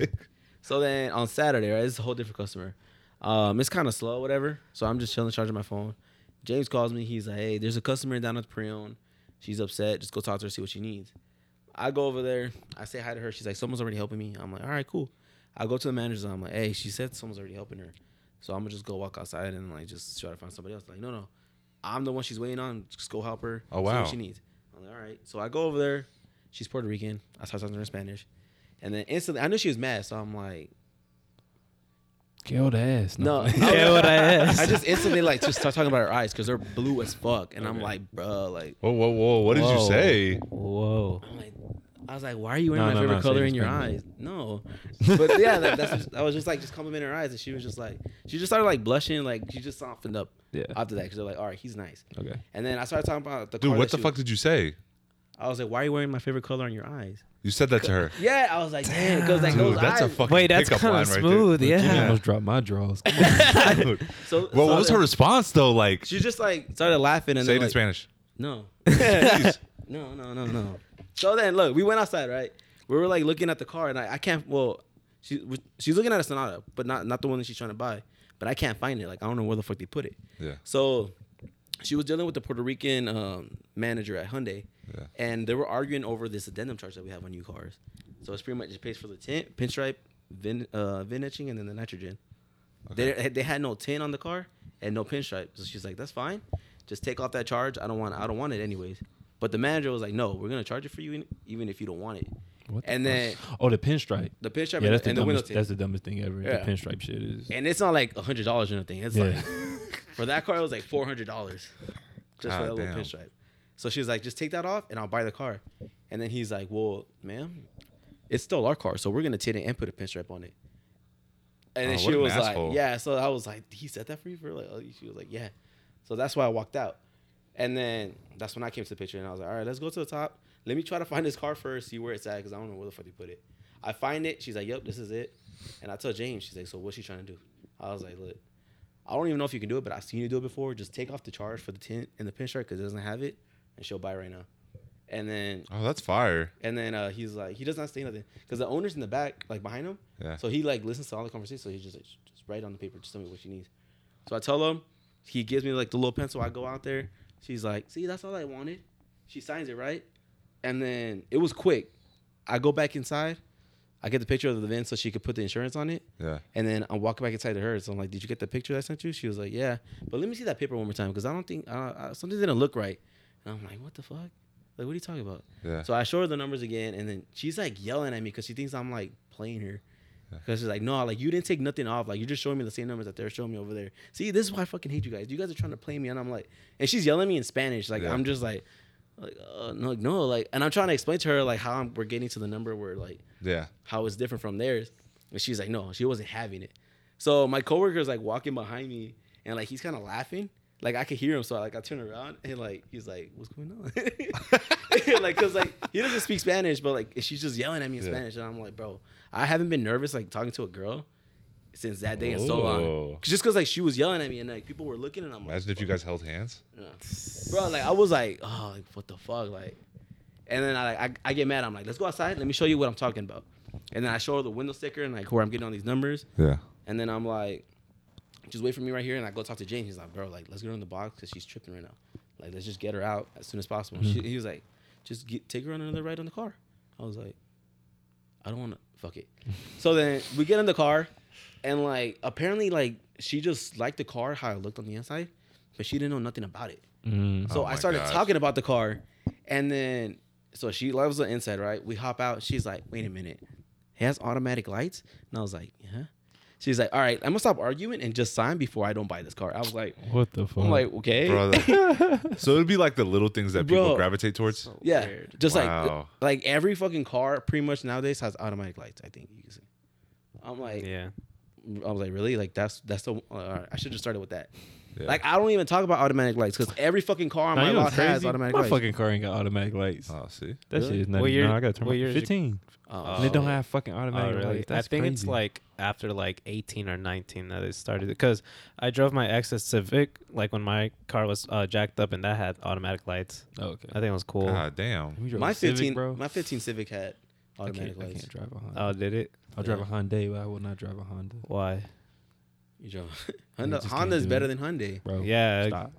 So then on Saturday, right, it's a whole different customer. Um, it's kind of slow, whatever. So I'm just chilling, charging my phone. James calls me. He's like, "Hey, there's a customer down at the pre-owned. She's upset. Just go talk to her, see what she needs." I go over there. I say hi to her. She's like, "Someone's already helping me." I'm like, "All right, cool." I go to the manager. and I'm like, "Hey, she said someone's already helping her." So I'm gonna just go walk outside and like just try to find somebody else. Like, no, no, I'm the one she's waiting on. Just go help her. Oh, see wow. what she needs. I'm like, all right. So I go over there. She's Puerto Rican. I start talking to her in Spanish, and then instantly I knew she was mad. So I'm like, Kill the ass. no, Yeah, what I asked. I just instantly like just start talking about her eyes because they're blue as fuck, and I'm like, bro, like, whoa, whoa, whoa! What did you say? Whoa. I'm like, I was like, why are you wearing No, my no, favorite no, color in your Spanish. eyes? No, but yeah, that, that's just, I was just like just complimenting her eyes, and she was just like, she just started like blushing, like she just softened up Yeah. after that because they're like, all right, he's nice, Okay. and then I started talking about the Dude, car what the fuck was- did you say? I was like, why are you wearing my favorite color on your eyes? You said that to her. Yeah, I was like, damn, because like Dude, those that's a eyes. fucking Wait, that's pickup kind of smooth. there. Jimmy Yeah. almost dropped my drawers. So, Well, so what was her response though? Like, She just like started laughing and say then it in like, Spanish. No. no, no, no, no. So then, look, we went outside, right? We were like looking at the car, and I, I can't. Well, she she's looking at a Sonata, but not not the one that she's trying to buy. But I can't find it. Like I don't know where the fuck they put it. Yeah. So she was dealing with the Puerto Rican um, manager at Hyundai, Yeah. and they were arguing over this addendum charge that we have on new cars. So it's pretty much just pays for the tint, pinstripe, vin, uh, vin etching, and then the nitrogen. Okay. They they had no tint on the car and no pinstripe. So she's like, "That's fine. Just take off that charge. I don't want I don't want it anyways." But the manager was like, "No, we're gonna charge it for you even if you don't want it." What the And fuck? then oh, the pinstripe. the pinstripe Yeah, and, that's the, the, and the window dumbest. tint. That's the dumbest thing ever. Yeah. The pinstripe shit is. and it's not like a hundred dollars or anything. It's Yeah. like for that car, it was like four hundred dollars just for God that little damn. pinstripe. So she was like, "Just take that off, and I'll buy the car." And then he's like, "Well, ma'am, it's still our car, so we're gonna tint it and put a pinstripe on it." And then Oh, she what an was asshole. like, "Yeah." So I was like, "He said that for you for like?" She was like, "Yeah." So that's why I walked out. And then that's when I came to the picture, and I was like, "All right, let's go to the top. Let me try to find this car first, see where it's at, because I don't know where the fuck they put it." I find it. She's like, "Yep, this is it." And I tell James, she's like, "So what's she trying to do?" I was like, "Look, I don't even know if you can do it, but I've seen you do it before. Just take off the charge for the tint and the pinstripe because it doesn't have it, and she'll buy right now." And then Oh, that's fire. and then uh, he's like, he does not say nothing because the owner's in the back, like behind him. Yeah. So he like listens to all the conversations. So he's just like, just write on the paper, just tell me what she needs. So I tell him, he gives me like the little pencil. I go out there. She's like, see, that's all I wanted. She signs it right, and then it was quick. I go back inside. I get the picture of the van so she could put the insurance on it. Yeah. And then I'm walking back inside to her. So I'm like, "Did you get the picture that I sent you?" She was like, "Yeah." But let me see that paper one more time because I don't think uh, uh, something didn't look right. And I'm like, what the fuck? Like, what are you talking about? Yeah. So I show her the numbers again, and then she's like yelling at me because she thinks I'm like playing her. Because she's like, no, like you didn't take nothing off. Like you're just showing me the same numbers that they're showing me over there. See, this is why I fucking hate you guys. You guys are trying to play me, and I'm like, and she's yelling at me in Spanish. Like Yeah. I'm just like, like uh, no, no, like, and I'm trying to explain to her like how I'm, we're getting to the number where like Yeah. how it's different from theirs. And she's like, no, she wasn't having it. So my coworker's like walking behind me and like he's kind of laughing. Like I could hear him. So like I turn around and like he's like, what's going on? like cause like he doesn't speak Spanish, but like she's just yelling at me in Yeah. Spanish. And I'm like, bro, I haven't been nervous like talking to a girl since that day and so long. Just cause like she was yelling at me and like people were looking and I'm like, Imagine if you guys held hands. yeah. bro. Like I was like, oh, like what the fuck, like. And then I, I I get mad. I'm like, let's go outside. Let me show you what I'm talking about. And then I show her the window sticker and like where I'm getting all these numbers. Yeah. And then I'm like, just wait for me right here. And I go talk to James. He's like, bro, like let's get her in the box because she's tripping right now. Like let's just get her out as soon as possible. Mm-hmm. She, he was like, just get, take her on another ride on the car. I was like, I don't want to. Fuck it. so then we get in the car, and like apparently like she just liked the car how it looked on the inside, but she didn't know nothing about it. Mm. So Oh I started gosh. talking about the car, and then so she loves the inside, right? We hop out. She's like, "Wait a minute, it has automatic lights," and I was like, "Yeah." She's like, "All right, I'm gonna stop arguing and just sign before I don't buy this car." I was like, What the fuck? "I'm like, okay, Bro, so it'd be like the little things that people Bro. gravitate towards. yeah." Weird. Just Wow. like like every fucking car pretty much nowadays has automatic lights. I think you can see. I'm like, Yeah. I was like, really? Like that's that's the. Uh, all right, I should have started with that. Yeah. Like I don't even talk about automatic lights because every fucking car on Nah, my you lot what's has automatic My lights. My fucking car ain't got automatic lights. oh, see. that Really? shit is not. What even- year- no, I got to turn what my year is your- 15. Oh, and it don't Oh. have fucking Oh, automatic really? lights. I That's think it's like after like 18 or 19 that they started because I drove my ex's Civic like when my car was uh, jacked up and that had automatic lights. Oh, okay. I think it was cool. God damn. My a Civic, 15 bro. my 15 Civic had I automatic can't, I can't drive a Honda. Oh, did it? I'll drive a Hyundai, but I will not drive a Honda, Why? You drove Honda, just can't Honda's better than Hyundai. bro. Yeah, Stop.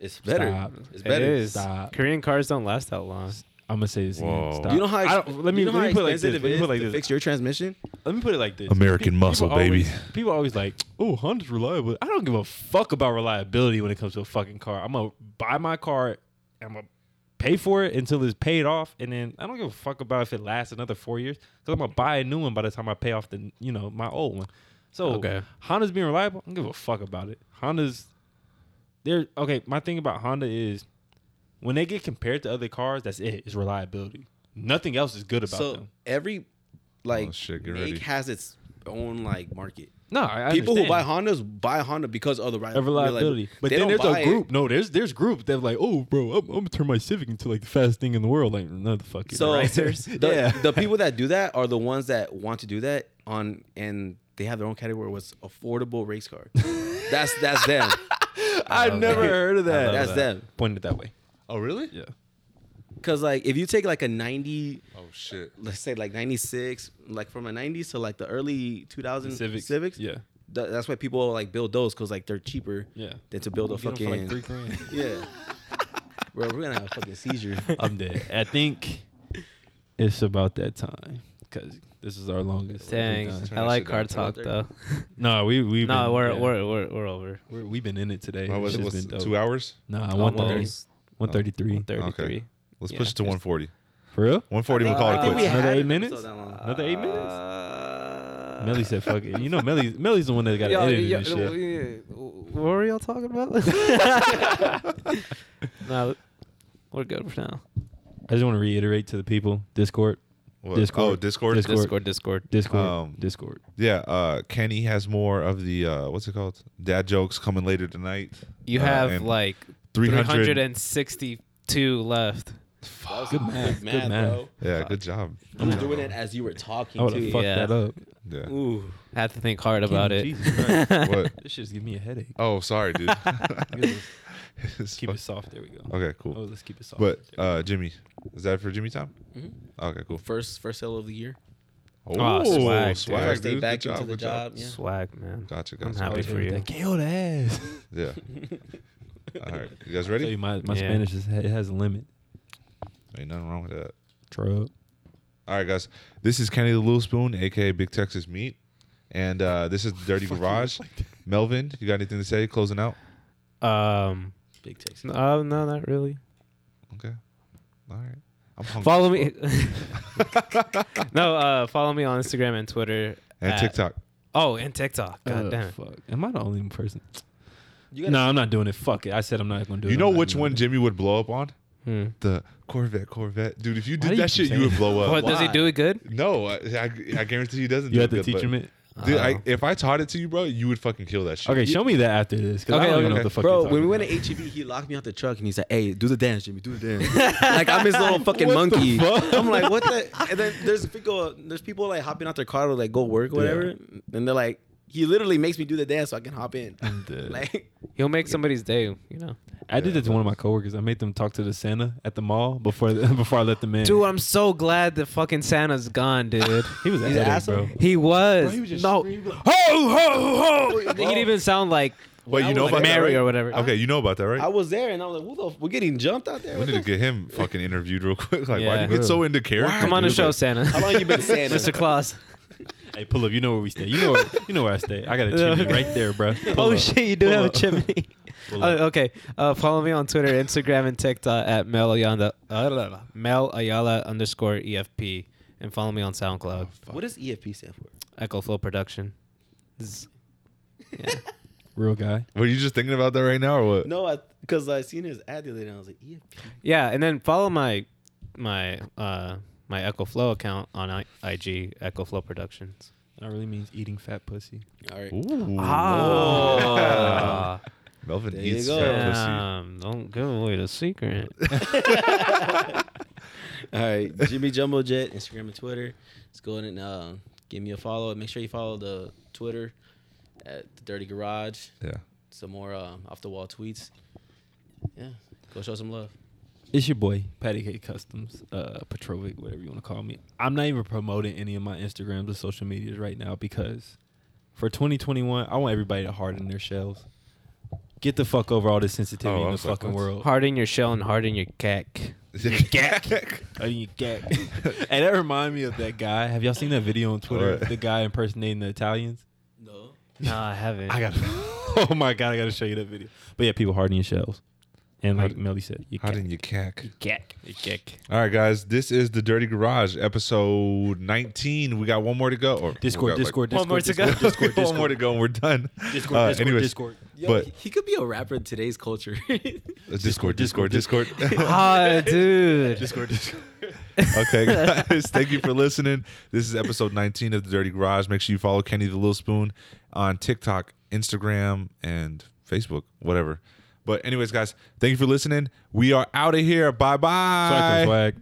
It's better. Stop. It's better. is. Stop. Korean cars don't last that long. I'm gonna say this Whoa. again. Stop. You know how I don't- let me you know let me put it like this. expensive Let me put it is like this. fix your transmission. Let me put it like this. American People muscle, always- baby. People always like, oh, Honda's reliable. I don't give a fuck about reliability when it comes to a fucking car. I'm gonna buy my car. I'm gonna pay for it until it's paid off, and then I don't give a fuck about if it lasts another four years because I'm gonna buy a new one by the time I pay off the you know my old one. So Okay. Honda's being reliable. I don't give a fuck about it. Honda's they're okay. My thing about Honda is when they get compared to other cars, that's it. It's reliability. Nothing else is good about So them. every like Oh, shit, make ready. has its own like market. No, I, I People who buy. Hondas buy Honda because of the ri- of reliability. But They then there's buy a it- group. No, there's there's groups that like, oh, bro, I'm, I'm gonna turn my Civic into like the fastest thing in the world. Like, no, the fuck. So ain't. the, Yeah. the people that do that are the ones that want to do that on and they have their own category was affordable race car. that's that's them. I've never that. heard of that. That's that. them. Point it that way. Oh, really? Yeah. Cause like if you take like a ninety, Oh, shit. let's say like ninety six, like from a nineties to like the early two thousand Civics. Civics, Yeah. th- that's why people like build those because like they're cheaper Yeah. than to build a fucking for like three grand. yeah. Bro, we're gonna have a fucking seizure. I'm dead. I think it's about that time because this is our longest. Dang, ever done. Turn I like shit car talk though. No, we we No, we're, yeah. we're we're we're over. We're, we've been in it today. What was it? It's What's dope. two hours? Nah, one thirty. Almost One thirty three. 33. Let's Yeah. push it to 140. For real? 140, we'll call it I think we quits. Another eight minutes? episode that long. Another eight minutes? Uh, Melly said, "Fuck it." You know, Melly Melly's the one that got to Yo, edit yo, this shit. yeah, What were y'all talking about? no, we're good for now. I just want to reiterate to the people: Discord, What? Discord. Oh, Discord. Discord. Discord, Discord. Discord, Um, Discord. Yeah, uh, Kenny has more of the uh, what's it called? Dad jokes coming later tonight. You Uh, have like 300 362 left. That was Good quick math, good math, math. bro. Yeah, good job. I was doing it as you were talking I would have fucked Yeah. that up. Yeah. Ooh. Had to think hard about it. Jesus what? this shit's giving me a headache. Oh, sorry, dude. It's keep it soft. There we go. Okay, cool. Oh, let's keep it soft. But uh, Jimmy, is that for Jimmy time? Mhm. Okay, cool. First first sale of the year. Oh, swag, dude. swag, First day dude. back Good into the good job. Yeah. Swag, man. Gotcha, gotcha. I'm happy go. for you. That KO the ass. Yeah. All right, you guys Tell you, ready? my my Yeah. Spanish is it has a limit. Ain't nothing wrong with that. True. All right, guys. This is Kenny the Little Spoon, aka Big Texas Meat, and uh, this is Dirty Garage. Melvin, you got anything to say? Closing out. Um, Big Texas. no, no, not really. Okay. All right. I'm hungry. Follow me. no, uh, follow me on Instagram and Twitter and at- TikTok. Oh, and TikTok. God Uh, damn. Fuck. Am I the only person? You No, I'm not doing it. Fuck it. I said I'm not going to do it. You know I'm which one it. Jimmy would blow up on? Hmm. The Corvette, Corvette, dude. If you did do you that keep shit, you would blow up. What does he do it good? No, I, I, I guarantee he doesn't. You do have to good, teach him it. Dude. I, uh-huh. if I taught it to you, bro, you would fucking kill that shit. Okay, show me that after this. 'cause Okay, I don't even know okay. what the fuck Bro, you're when we talking went to HEB, he locked me out the truck and he said, "Hey, do the dance, Jimmy, do the dance." like I'm his little fucking What the monkey. fuck? I'm like, what the? And then there's people, there's people like hopping out their car to like go work or whatever, and they're like, he literally makes me do the dance so I can hop in. Like, He'll make somebody's day, you know. I did it to one of my coworkers. I made them talk to the Santa at the mall before before I let them in. Dude, I'm so glad the fucking Santa's gone, dude. he was He's an an asshole, asshole? bro. he was. Bro, he was just no. screaming Ho ho ho! He could even sound like Wait, I you know about like, that, Mary right? or whatever. Okay, you know about that, right? I was there and I was like, who the? f- We're getting jumped out there. we need to get him fucking interviewed real quick. Like, why Yeah. do you get so into character? Come on the show, Santa. How long you been saying Mr. Claus. Hey, pull up. You know where we stay. You know where you know where I stay. I got a chimney right there, bro. Pull oh up. shit, you do Pull have up. a chimney. Uh, okay, uh, follow me on Twitter, Instagram, and TikTok at Mel Ayala, uh, Mel Ayala underscore EFP, and follow me on SoundCloud, What does EFP stand for? Echo Flow Production. Z- Yeah. Real guy. Were you just thinking about that right now, or what? No, I because I seen his ad the other day and I was like, EFP. yeah, and then follow my my uh my Echo Flow account on I- IG, Echo Flow Productions. That really means eating fat pussy. All right. Ooh. Ah, Melvin There you eats go. fat pussy. damn! Don't give away the secret. All right, Jimmy Jumbo Jet, Instagram and Twitter. Let's go ahead and uh, give me a follow. Make sure you follow the Twitter at the Dirty Garage. Yeah. Some more uh, off the wall tweets. Yeah, go show some love. It's your boy, Patty K Customs, uh, Petrovic, whatever you want to call me. I'm not even promoting any of my Instagrams or social medias right now because for 2021, I want everybody to harden their shells. Get the fuck over all this sensitivity Oh, in I the was fucking what? world. Harden your shell and harden your cack. Oh, you gag. and that remind me of that guy. Have y'all seen that video on Twitter? What? The guy impersonating the Italians. No. No, I haven't. I got. oh my god, I got to show you that video. But yeah, people harden your shells, and like Hard- Melly said, you How cack. did you cack? Cack. You cack. All right, guys. This is the Dirty Garage, episode 19. We got one more to go. Or Discord, we got, like, Discord, One Discord, more to Discord, go. Discord, Discord, one more to go, and we're done. Discord, Uh, Discord, anyways, Discord. Yo, But- he, he could be a rapper in today's culture. Discord, Discord, Discord. Ah, dude. Discord, Discord. okay, guys. Thank you for listening. This is episode 19 of the Dirty Garage. Make sure you follow Kenny the Little Spoon on TikTok, Instagram, and Facebook, whatever. But anyways, guys, thank you for listening. We are out of here. Bye bye.